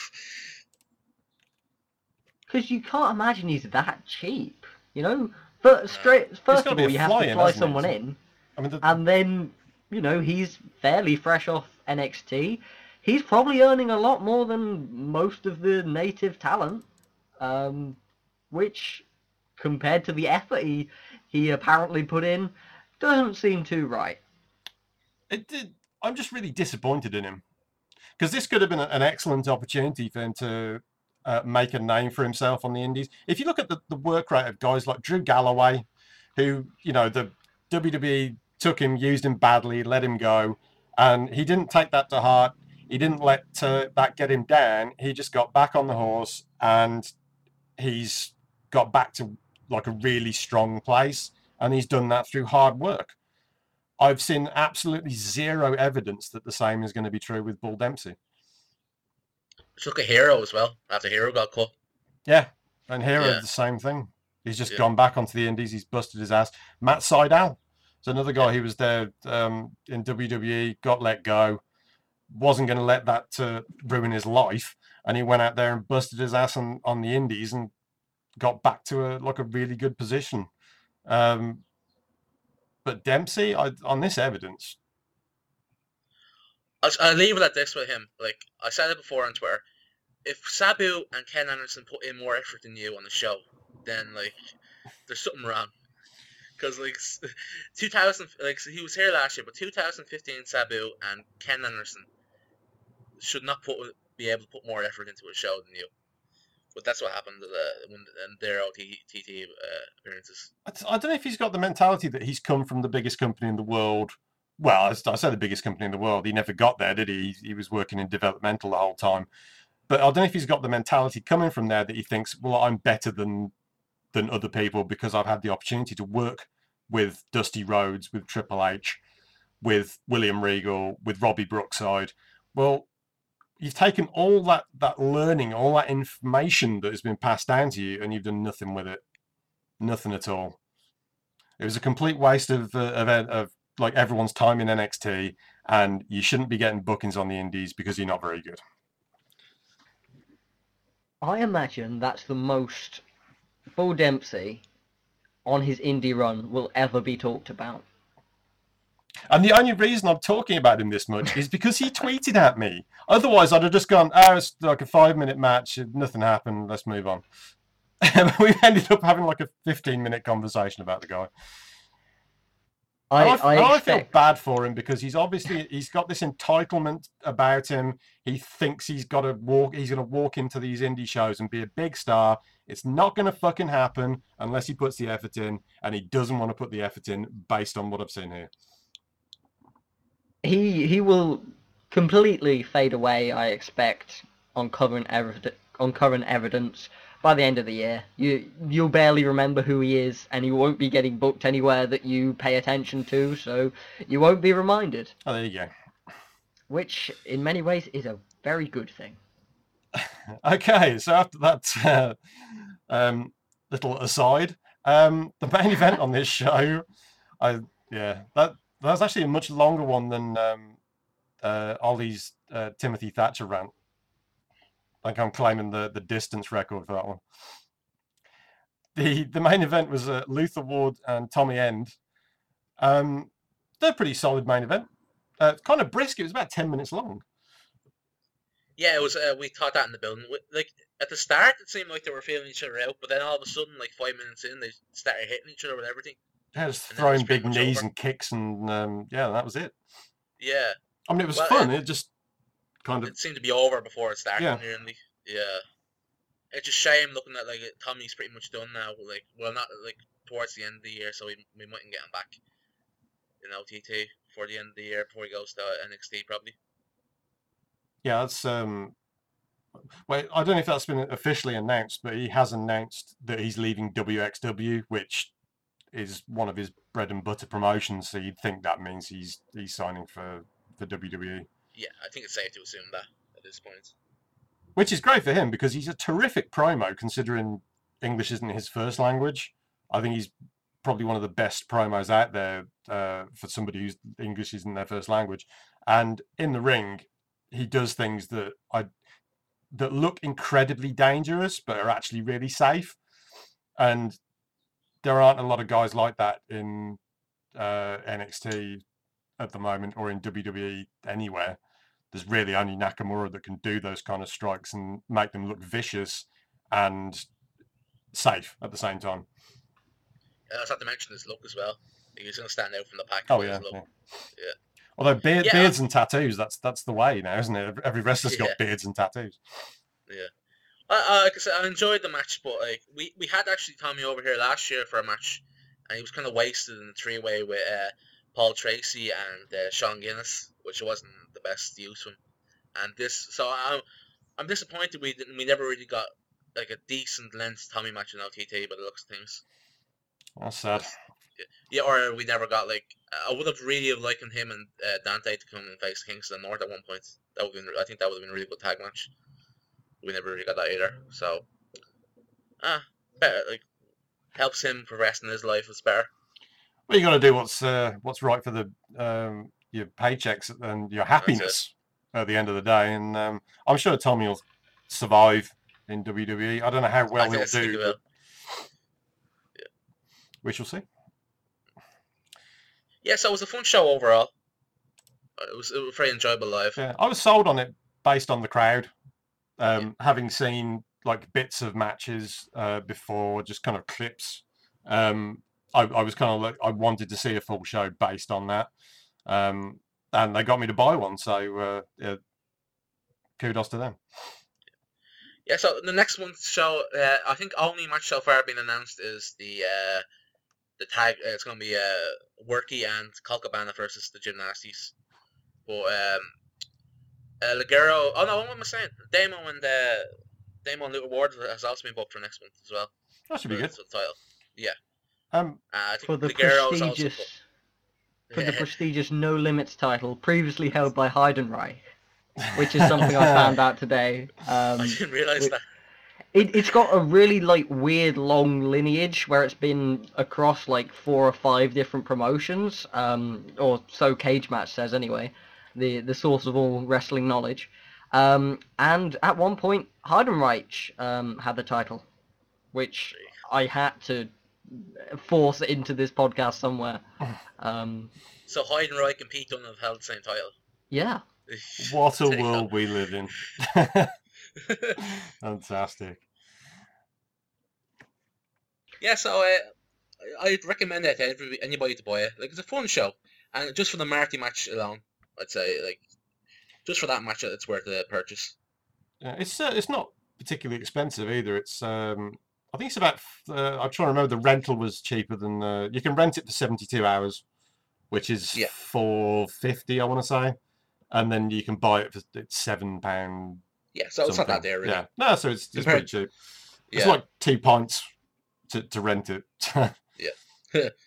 Because you can't imagine he's that cheap. You know, but straight first of all, you have to fly hasn't it? someone in, I mean, the, and then you know he's fairly fresh off NXT. He's probably earning a lot more than most of the native talent, um, which compared to the effort he he apparently put in, doesn't seem too right. it did. I'm just really disappointed in him because this could have been an excellent opportunity for him to uh, make a name for himself on the Indies. If you look at the, the work rate of guys like Drew Galloway, who you know the WWE took him, used him badly, let him go, and he didn't take that to heart. He didn't let uh, that get him down. He just got back on the horse and he's got back to like a really strong place, and he's done that through hard work. I've seen absolutely zero evidence that the same is going to be true with Bull Dempsey. Just look at Hero as well. After Hero got caught. Yeah, and here Yeah. the same thing. He's just Yeah. gone back onto the Indies. He's busted his ass. Matt Sydal is another guy who was there um, in WWE, got let go, wasn't going to let that uh, ruin his life, and he went out there and busted his ass on, on the Indies and got back to a like a really good position. Um, but Dempsey, I, on this evidence, I'll, I'll leave it at this with him. Like I said it before on Twitter, if Sabu and Ken Anderson put in more effort than you on the show, then like there's something wrong. Because like 2000, like he was here last year, but 2015 Sabu and Ken Anderson should not put be able to put more effort into a show than you. But that's what happened to the, when in their OTT uh, appearances. I don't know if he's got the mentality that he's come from the biggest company in the world. Well, I say the biggest company in the world. He never got there, did he? He was working in developmental the whole time. But I don't know if he's got the mentality coming from there that he thinks, well, I'm better than than other people because I've had the opportunity to work with Dusty Rhodes, with Triple H, with William Regal, with Robbie Brookside. Well, you've taken all that that learning, all that information that has been passed down to you, and you've done nothing with it. Nothing at all. It was a complete waste of uh, of, of like everyone's time in NXT, and you shouldn't be getting bookings on the Indies because you're not very good. I imagine that's the most Bull Dempsey on his indie run will ever be talked about. And the only reason I'm talking about him this much is because he tweeted at me. Otherwise, I'd have just gone, "Oh, it's like a five minute match. Nothing happened. Let's move on." we ended up having like a 15 minute conversation about the guy. I, I, I, and I feel bad for him because he's obviously he's got this entitlement about him. He thinks he's got to walk. He's going to walk into these indie shows and be a big star. It's not going to fucking happen unless he puts the effort in, and he doesn't want to put the effort in based on what I've seen here. He he will completely fade away. I expect on current evidence on current evidence by the end of the year. You you'll barely remember who he is, and he won't be getting booked anywhere that you pay attention to. So you won't be reminded, Oh, there you go. which in many ways is a very good thing. Okay, so after that uh, um, little aside, um, the main event on this show, I yeah, that that was actually a much longer one than um, uh, Ollie's uh, Timothy Thatcher rant. Like I'm claiming the the distance record for that one. The the main event was uh, Luther Ward and Tommy End. Um, they're a pretty solid main event. Uh, it's kind of brisk. It was about ten minutes long. Yeah, it was. Uh, we thought that in the building. Like at the start, it seemed like they were feeling each other out, but then all of a sudden, like five minutes in, they started hitting each other with everything. Yeah, just And then it was throwing big knees over. and kicks and um, yeah, that was it. Yeah, I mean, it was Well, fun. It just kind of it seemed to be over before it started. Yeah. Nearly. Yeah. It's a shame looking at like Tommy's pretty much done now. Like, well, not like towards the end of the year, so we we mightn't get him back in OTT for the end of the year before he goes to NXT probably. yeah. That's um. Well, I don't know if that's been officially announced, but he has announced that he's leaving WXW, which is one of his bread and butter promotions. So you'd think that means he's he's signing for for. WWE, Yeah, I think it's safe to assume that at this point. which is great for him because he's a terrific promo considering English isn't his first language. I think he's probably one of the best promos out there uh, for somebody whose English isn't their first language. And in the ring, he does things that I that look incredibly dangerous, but are actually really safe. And there aren't a lot of guys like that in uh, NXT at the moment or in WWE anywhere. There's really only Nakamura that can do those kind of strikes and make them look vicious and safe at the same time. I was have to mention his look as well. He's going to stand out from the pack. Oh yeah. yeah. Yeah. Although beard, Yeah. beards and tattoos, that's that's the way now, isn't it? Every wrestler's got beards and tattoos. I, I, like I said, I enjoyed the match, but like we, we had actually Tommy over here last year for a match, and he was kind of wasted in the three way with uh, Paul Tracy and uh, Sean Guinness, which wasn't the best use of him. And this, so I'm I'm disappointed we didn't we never really got like a decent length Tommy match in OTT, but it looks of things. That's sad. Yeah, or we never got like I would have really have likened him and uh, Dante to come and face Kingston North at one point. That would been I think that would have been a really good tag match. We never really got that either. So ah, better like helps him progress in his life. It's better. Well, you got to do what's uh, what's right for the um, your paychecks and your happiness at the end of the day. And um, I'm sure Tommy will survive in WWE. I don't know how well he'll do, but we shall see. Yeah, so it was a fun show overall. It was, it was very enjoyable live. Yeah, I was sold on it based on the crowd. Um, Having seen like bits of matches uh, before, just kind of clips. Um, I, I was kind of like I wanted to see a full show based on that, um, and they got me to buy one. So uh, yeah, kudos to them. Yeah, so the next one show, uh, I think only match so far been announced is the uh, the tag. Uh, it's going to be uh, Worky and Colt Cabana versus the Gymnasties. But um, uh, Ligero, oh no, what am I saying? Damo and uh, Damo and Little Ward has also been booked for next month as well. That should be good. For the title. Yeah, Um, uh, I think For the Ligero is also prestigious, booked. for the prestigious No Limits title, previously held by Heidenreich, which is something I found out today. Um, I didn't realize Wait. that. It, it's got a really like weird long lineage where it's been across like four or five different promotions, um, or so Cage Match says anyway, the the source of all wrestling knowledge. Um, and at one point, Heidenreich um, had the title, which I had to force into this podcast somewhere. Um, So Heidenreich and Pete Dunne have held the same title. yeah, what a There you go. world we live in. Fantastic. Yeah, so uh, I'd recommend it to every, anybody to buy it. Like it's a fun show, and just for the Marty match alone, I'd say like just for that match, it's worth the purchase. Yeah, it's uh, it's not particularly expensive either. It's um, I think it's about. Uh, I'm trying to remember. The rental was cheaper than uh, you can rent it for 72 hours, which is Yeah. 450. I want to say, and then you can buy it for it's seven pound. Yeah, so it's not that there really. Yeah, no, so it's, it's pretty cheap. It's like two pints to, to rent it. Yeah,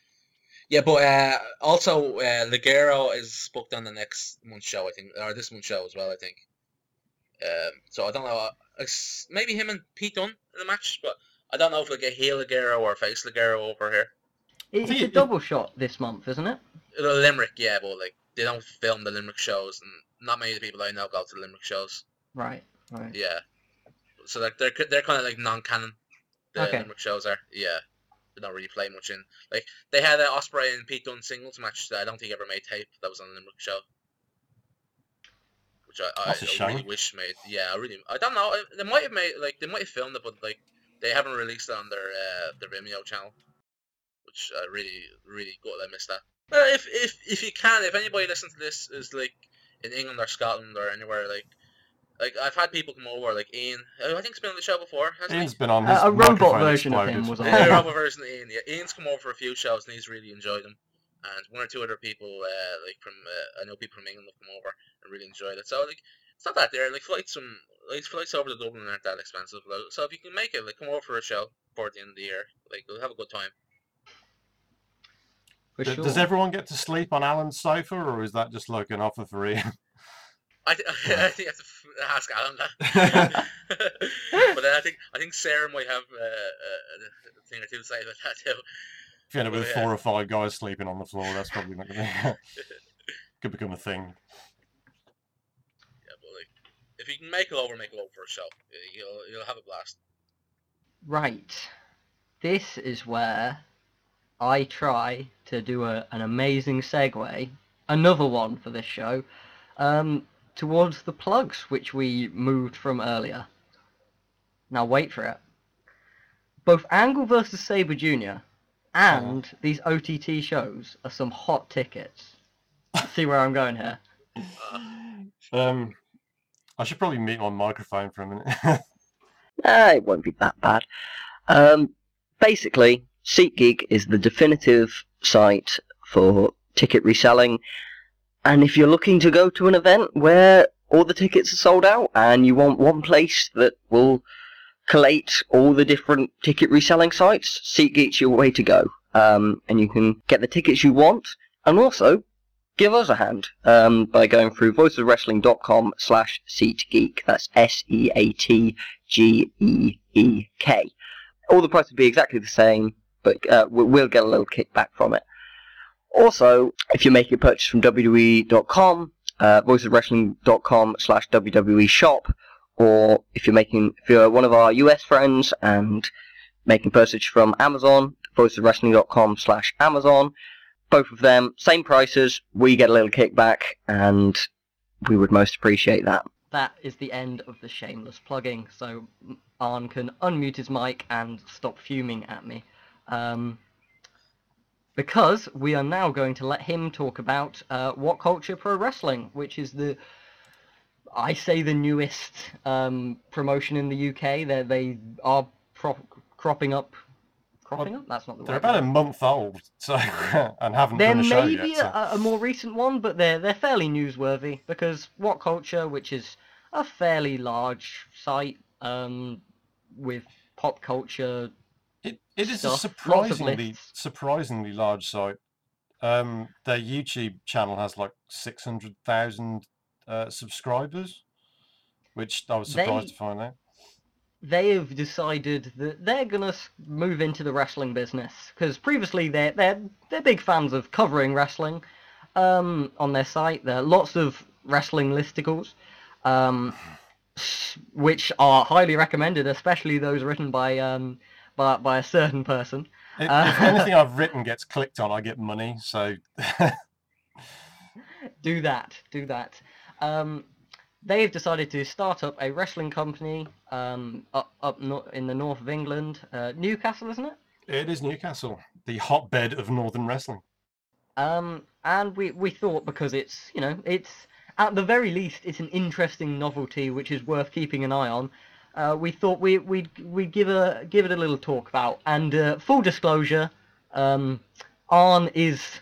but uh, also uh, Ligero is booked on the next month's show, I think, or this month's show as well, I think. Um, so I don't know. uh, It's maybe him and Pete Dunne in the match, but I don't know if we'll get heel Ligero or face Ligero over here. It's a double shot this month, isn't it? The Limerick, yeah, but like they don't film the Limerick shows, and not many of the people I know go to the Limerick shows. Right, right. Yeah, so like they're they're kind of like non-canon. The Okay. Limerick shows are, yeah. They don't really play much in. Like they had an Ospreay and Pete Dunne singles match that I don't think ever made tape. That was on the Limerick show. Which I, I, I really wish made. Yeah, I really. I don't know. They might have made like they might have filmed it, but like they haven't released it on their uh, their Vimeo channel. Which I really really good. I missed that. Well, if if if you can, if anybody listening to this is like in England or Scotland or anywhere, like like I've had people come over, like Ian. I think he's been on the show before. Hasn't he? Ian's been on A- his a robot microphone version of him was on Yeah, there. Robert version of Ian. Yeah, Ian's come over for a few shows and he's really enjoyed them. And one or two other people, uh, like from uh, I know people from England have come over and really enjoyed it. So like, it's not that there. Like flights from like flights over to Dublin aren't that expensive. Like, so if you can make it, like come over for a show before the end of the year, like we'll have a good time. For sure. Does everyone get to sleep on Alan's sofa, or is that just like an offer for Ian? I, th- I think I have to ask Alan that. but then I think I think Sarah might have uh, uh, a thing or two to say about that too. If you end up with Yeah. four or five guys sleeping on the floor, that's probably not going to be could become a thing. Yeah, but like, if you can make it over, make it over for a show. You'll you'll have a blast. Right. This is where I try to do a, an amazing segue, another one for this show, um, towards the plugs which we moved from earlier. Now wait for it. Both Angle versus Sabre Jr. and these OTT shows are some hot tickets. See where I'm going here? Um, I should probably mute my microphone for a minute. Ah, it won't be that bad. Um, basically, SeatGeek is the definitive site for ticket reselling. And if you're looking to go to an event where all the tickets are sold out and you want one place that will collate all the different ticket reselling sites, SeatGeek's your way to go. Um, and you can get the tickets you want and also give us a hand um, by going through voicesofwrestling.com slash SeatGeek. That's S-E-A-T G E E K. All the prices will be exactly the same, but uh, we- we'll get a little kickback from it. Also, if you're making a purchase from WWE.com, uh, voicesofwrestling.com slash WWE shop, or if you're making, if you're one of our US friends and making purchase from Amazon, voicesofwrestling.com slash Amazon, both of them, same prices, we get a little kickback, and we would most appreciate that. that is the end of the shameless plugging. So Arn can unmute his mic and stop fuming at me. Um, because we are now going to let him talk about uh, What Culture Pro Wrestling, which is the I say the newest um, promotion in the UK. They they are pro- cropping up. Cropping up? That's not the They're right about a month old, so and haven't There done a show may yet. be so- a, a more recent one, but they're they're fairly newsworthy because What Culture, which is a fairly large site um, with pop culture, It, it is stuff, a surprisingly surprisingly large site. Um, their YouTube channel has like six hundred thousand uh, subscribers, which I was surprised They- to find out. they have decided that they're gonna move into the wrestling business because previously they're they're they're big fans of covering wrestling um, on their site. There are lots of wrestling listicles, um, which are highly recommended, especially those written by um, by by a certain person. If, Uh, if anything I've written gets clicked on, I get money. So do that, do that. Um, they've decided to start up a wrestling company um, up up no- in the north of England, uh, Newcastle, isn't it? it is Newcastle, the hotbed of Northern wrestling. Um, and we we thought because it's you know it's at the very least it's an interesting novelty which is worth keeping an eye on. Uh, we thought we we'd we'd give a give it a little talk about. And uh, full disclosure, um, Arn is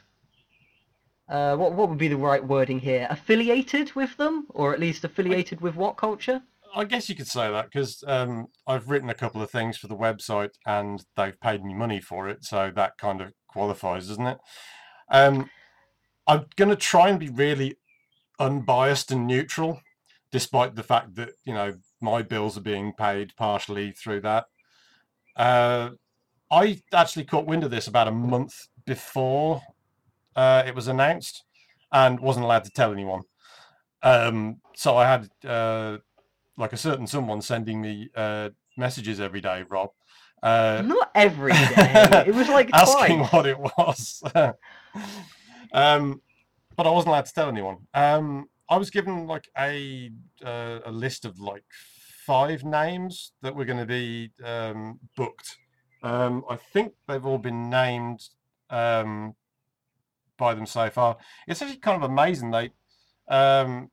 uh, what what would be the right wording here? Affiliated with them, or at least affiliated with what culture? I guess you could say that because um, I've written a couple of things for the website and they've paid me money for it, so that kind of qualifies, doesn't it? Um, I'm going to try and be really unbiased and neutral, despite the fact that you know my bills are being paid partially through that. Uh, I actually caught wind of this about a month before uh, it was announced, and wasn't allowed to tell anyone. Um, so I had uh, like a certain someone sending me uh, messages every day, Rob, uh, Not every day. it was like asking twice. what it was. um, but I wasn't allowed to tell anyone. Um, I was given like a uh, a list of like five names that were going to be um, booked. Um, I think they've all been named um, by them so far. It's actually kind of amazing. They um,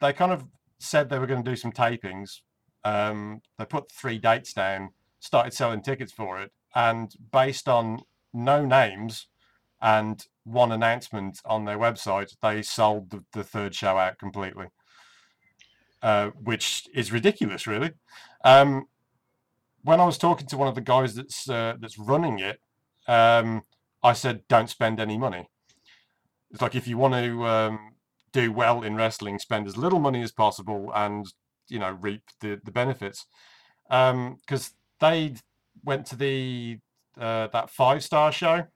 they kind of said they were going to do some tapings. Um, they put three dates down, started selling tickets for it, and based on no names and one announcement on their website, they sold the, the third show out completely, uh, which is ridiculous, really. Um, when I was talking to one of the guys that's uh, that's running it, um, I said, "Don't spend any money." It's like if you want to um, do well in wrestling, spend as little money as possible, and you know reap the the benefits. Because they went to the uh, that five star show,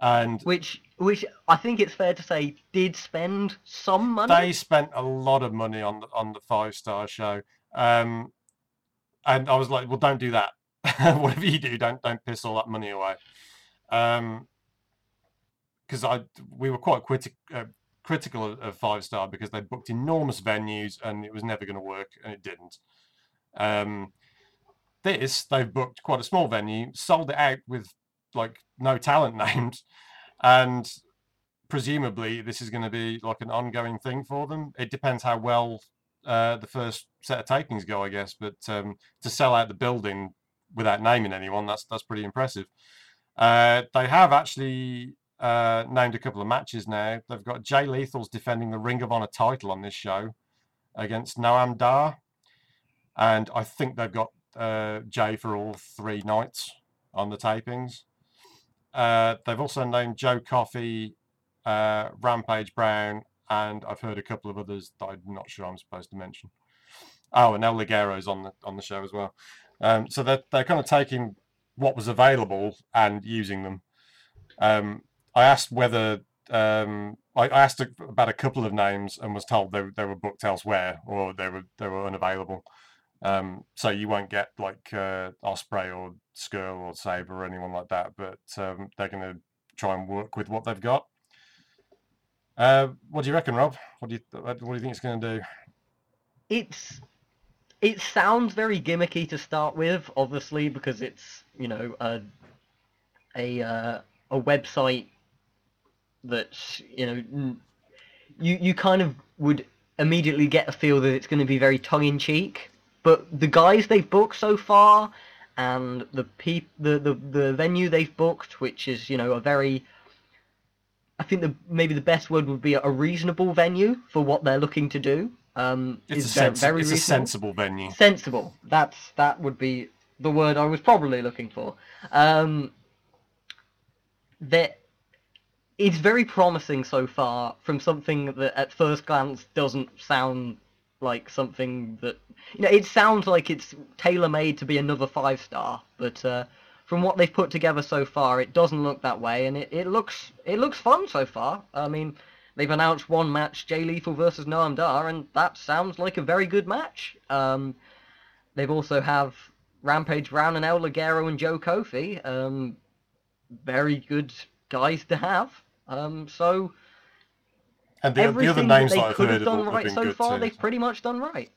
and Which which I think it's fair to say did spend some money. they spent a lot of money on the on the five star show. Um, and I was like, well, don't do that. Whatever you do, don't don't piss all that money away. Um, because I we were quite criti- uh, critical of, of five star because they booked enormous venues and it was never going to work and it didn't. Um, this they've booked quite a small venue, sold it out with like no talent named, and presumably this is going to be like an ongoing thing for them. It depends how well uh, the first set of tapings go, I guess. But um, to sell out the building without naming anyone, that's that's pretty impressive. Uh, they have actually uh, named a couple of matches now. They've got Jay Lethal's defending the Ring of Honor title on this show against Noam Dar, and I think they've got uh, Jay for all three nights on the tapings. Uh, they've also named Joe Coffey, uh, Rampage Brown, and I've heard a couple of others that I'm not sure I'm supposed to mention. Oh, and El Ligero's on the on the show as well. Um, so they're they're kind of taking what was available and using them. Um, I asked whether um, I, I asked about a couple of names and was told they, they were booked elsewhere or they were they were unavailable. Um, so you won't get like uh, Ospreay or Scurll or Sabre or anyone like that, but um, they're going to try and work with what they've got. Uh, what do you reckon, Rob? What do you what do you think it's going to do? it's it sounds very gimmicky to start with, obviously because it's you know a a uh, a website that's you know you you kind of would immediately get a feel that it's going to be very tongue in cheek. But the guys they've booked so far, and the peop- the, the the venue they've booked, which is you know a very I think the maybe the best word would be a reasonable venue for what they're looking to do. Um, It's, is a, very it's a sensible venue. sensible. That's that would be the word I was probably looking for. Um, that it's very promising so far from something that at first glance doesn't sound like something that you know. It sounds like it's tailor made to be another five star, but uh, from what they've put together so far, it doesn't look that way, and it, it looks it looks fun so far. I mean. They've announced one match, Jay Lethal versus Noam Dar, and that sounds like a very good match. Um, They've also have Rampage Brown and El Ligero and Joe Coffey. Um, very good guys to have. Um, so And the, the other names they could heard have done right so far, too. they've pretty much done right.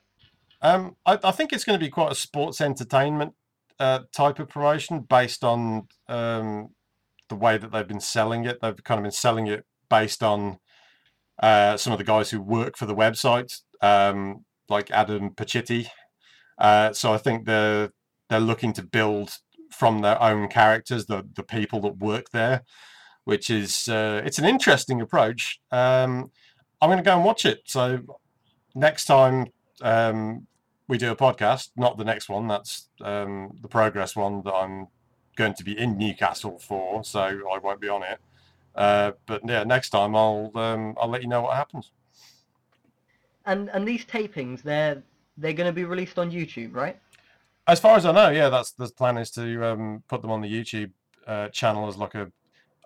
Um, I, I think it's going to be quite a sports entertainment uh, type of promotion based on um, the way that they've been selling it. They've kind of been selling it based on uh, some of the guys who work for the website, um, like Adam Pacitti. Uh, so I think they're they're looking to build from their own characters, the the people that work there, which is uh, it's an interesting approach. Um, I'm going to go and watch it. So next time um, we do a podcast, not the next one. That's um, the progress one that I'm going to be in Newcastle for, so I won't be on it. Uh, but yeah, next time I'll um, I'll let you know what happens. And and these tapings, they're they're going to be released on YouTube, right? As far as I know, yeah, that's the plan is to um, put them on the YouTube uh, channel as like a.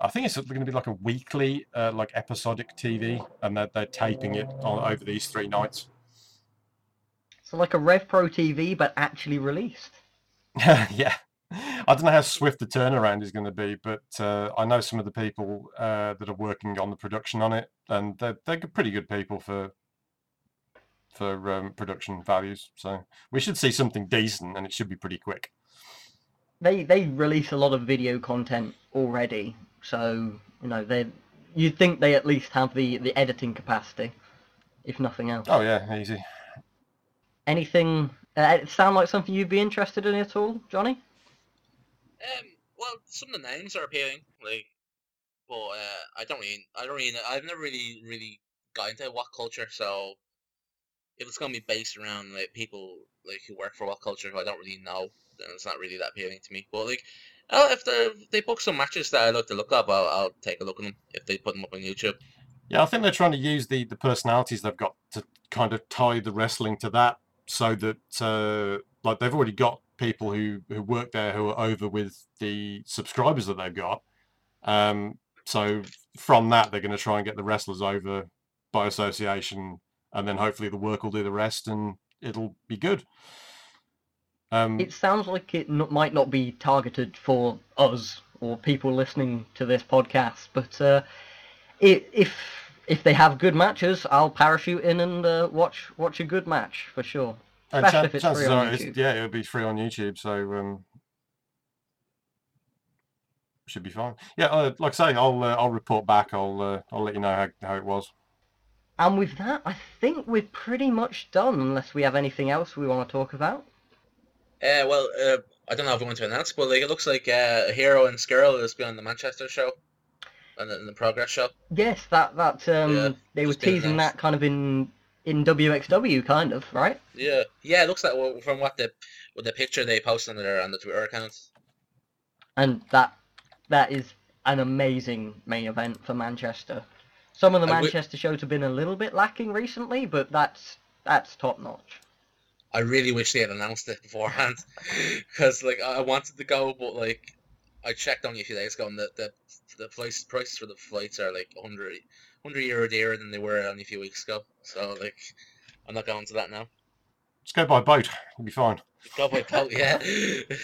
I think it's going to be like a weekly, uh, like episodic TV, and they're, they're taping it on over these three nights. So like a Rev Pro TV, but actually released. yeah. I don't know how swift the turnaround is going to be, but uh, I know some of the people uh, that are working on the production on it, and they're, they're pretty good people for for um, production values. So we should see something decent, and it should be pretty quick. They they release a lot of video content already, so you know they you'd think they at least have the the editing capacity, if nothing else. Oh yeah, easy. Anything? Uh, it sound like something you'd be interested in at all, Johnny? Um, well, some of the names are appealing, like, but uh, I don't really, I don't really, I've never really, really got into what culture, so if it's gonna be based around like people like who work for what culture who I don't really know, then it's not really that appealing to me. But like, uh, if they if they book some matches that I like to look up, I'll, I'll take a look at them if they put them up on YouTube. Yeah, I think they're trying to use the the personalities they've got to kind of tie the wrestling to that, so that uh, like they've already got people who who work there who are over with the subscribers that they've got. Um, so from that, they're going to try and get the wrestlers over by association, and then hopefully the work will do the rest, and it'll be good. Um, It sounds like it n- might not be targeted for us or people listening to this podcast, but uh, i if if they have good matches, I'll parachute in and uh, watch watch a good match for sure. and Especially chan- if it's chances free on are, it's- YouTube. yeah, it'll be free on YouTube, so um, should be fine. Yeah, uh, like I say, I'll uh, I'll report back. I'll uh, I'll let you know how, how it was. And with that, I think we're pretty much done, unless we have anything else we want to talk about. Uh, well, uh, I don't know if we want to announce, but like it looks like uh, Hero and Scurll has been on the Manchester show, and the, the Progress show. Yes, that that um, Yeah, they were teasing that kind of in in WXW, kind of, right? Yeah, yeah. It looks like well, from what the with the picture they posted on their on the Twitter account. and that that is an amazing main event for Manchester. Some of the Manchester shows have been a little bit lacking recently, but that's that's top notch. I really wish they had announced it beforehand, because like I wanted to go, but like I checked only a few days ago, and the the the price prices for the flights are like 100, 100 euro dearer than they were only a few weeks ago. So like, I'm not going to that now. Just go by boat. You'll be fine. Go by boat, yeah.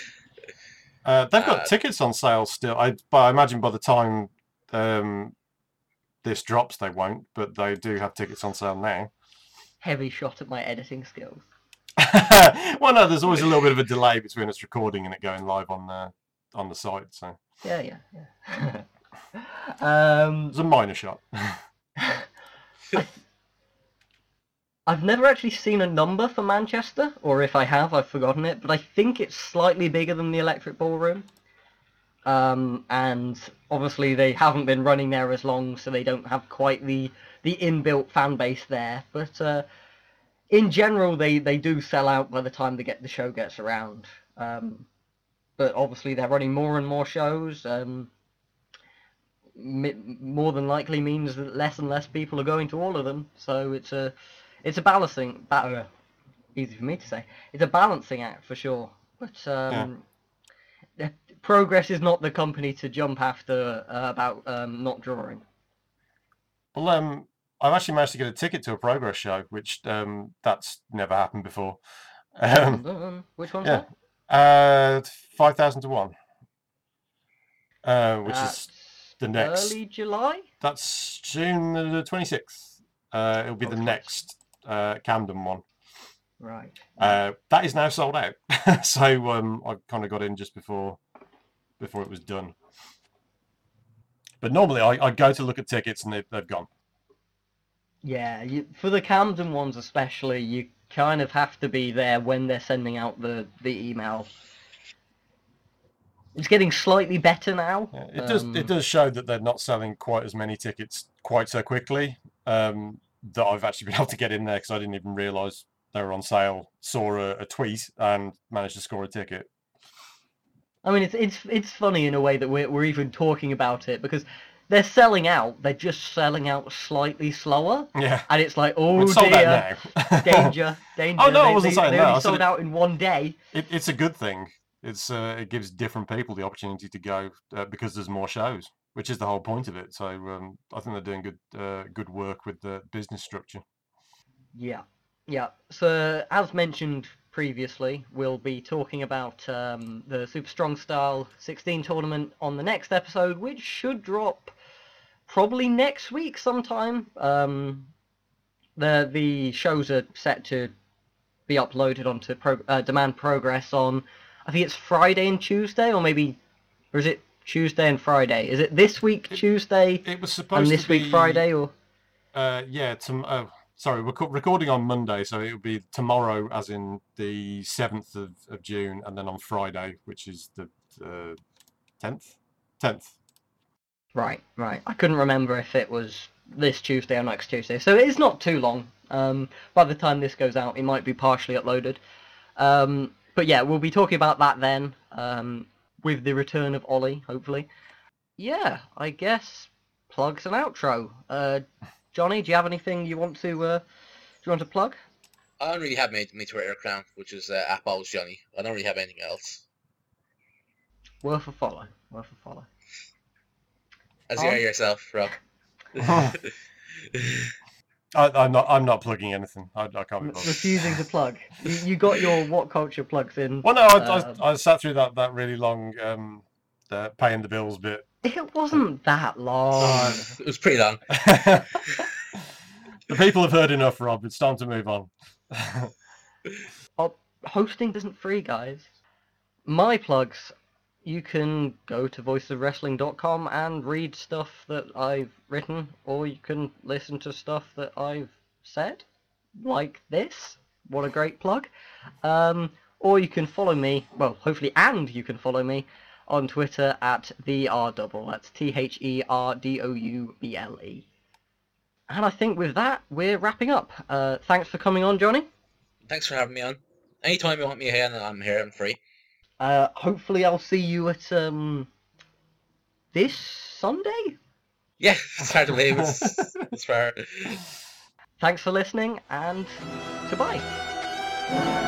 Uh, they've got Uh, tickets on sale still. I but I imagine by the time um, this drops, they won't. But they do have tickets on sale now. Heavy shot at my editing skills. well, no, there's always a little bit of a delay between us recording and it going live on the on the site. So Yeah, yeah, yeah. um, it's a minor shot. I've never actually seen a number for Manchester, or if I have, I've forgotten it. But I think it's slightly bigger than the Electric Ballroom. Um, and obviously they haven't been running there as long, so they don't have quite the the inbuilt fan base there. But uh, in general, they they do sell out by the time they get the show gets around. Um, but obviously they're running more and more shows. Um, more than likely means that less and less people are going to all of them. So it's a it's a balancing uh, easy for me to say. It's a balancing act for sure. But um, yeah. progress is not the company to jump after uh, about um, not drawing. Well, um, I've actually managed to get a ticket to a progress show, which um, that's never happened before. Um, Which one? Yeah, uh, five thousand to one. Uh, which That's is the next. early July. That's June the twenty sixth. Uh, it'll be the Okay. next uh, Camden one. Right. Uh, that is now sold out. so um, I kind of got in just before before it was done. But normally I, I go to look at tickets and they, they've gone. Yeah, you, for the Camden ones especially, you kind of have to be there when they're sending out the, the email. It's getting slightly better now. Yeah, it does um, it does show that they're not selling quite as many tickets quite so quickly. Um, that I've actually been able to get in there because I didn't even realise they were on sale. Saw a, a tweet and managed to score a ticket. I mean, it's it's it's funny in a way that we're we're even talking about it because they're selling out. They're just selling out slightly slower, Yeah, and it's like, oh it's dear, danger, danger. Oh, no, I they, wasn't they, saying they that. only sold out in one day. it, it's a good thing. It's uh, it gives different people the opportunity to go uh, because there's more shows, which is the whole point of it. So um, I think they're doing good uh, good work with the business structure. Yeah, yeah. So as mentioned previously, we'll be talking about um, the Super Strong Style 16 tournament on the next episode, which should drop probably next week sometime. Um, the the shows are set to be uploaded onto pro- uh, Demand Progress on, I think it's Friday and Tuesday, or maybe, or is it Tuesday and Friday? Is it this week It- Tuesday It was supposed and this to be week Friday, or? Uh, yeah, tom- uh, sorry, we're co- recording on Monday, so it'll be tomorrow, as in the seventh of, of June, and then on Friday, which is the tenth. Tenth. Right, right. I couldn't remember if it was this Tuesday or next Tuesday. So it's not too long. Um, by the time this goes out, it might be partially uploaded. Um, but yeah, we'll be talking about that then, um, with the return of Ollie, hopefully. Yeah, I guess plugs and outro. Uh, Johnny, do you have anything you want to uh, do you want to plug? I don't really have my, my Twitter account, which is uh, Balls Johnny. I don't really have anything else. Worth a follow. Worth a follow. As you Oh. are yourself, Rob. I, I'm not. I'm not plugging anything. I, I can't be bothered. refusing to plug. You, you got your what culture plugs in. Well, no, I, Um, I, I sat through that, that really long um, uh, paying the bills bit. It wasn't that long. Oh, it was pretty long. the people have heard enough, Rob. It's time to move on. Oh, hosting isn't free, guys. My plugs, you can go to voicesofwrestling.com and read stuff that I've written, or you can listen to stuff that I've said, like this. What a great plug. Um, or you can follow me, well, hopefully, and you can follow me on Twitter at the R double. That's T H E R D O U B L E. And I think with that, we're wrapping up. Uh, thanks for coming on, Johnny. Thanks for having me on. Anytime you want me here, I'm here. I'm free. Uh, hopefully, I'll see you at um this Sunday. Yeah, it's hard to believe. It's, it's fair. Thanks for listening, and goodbye.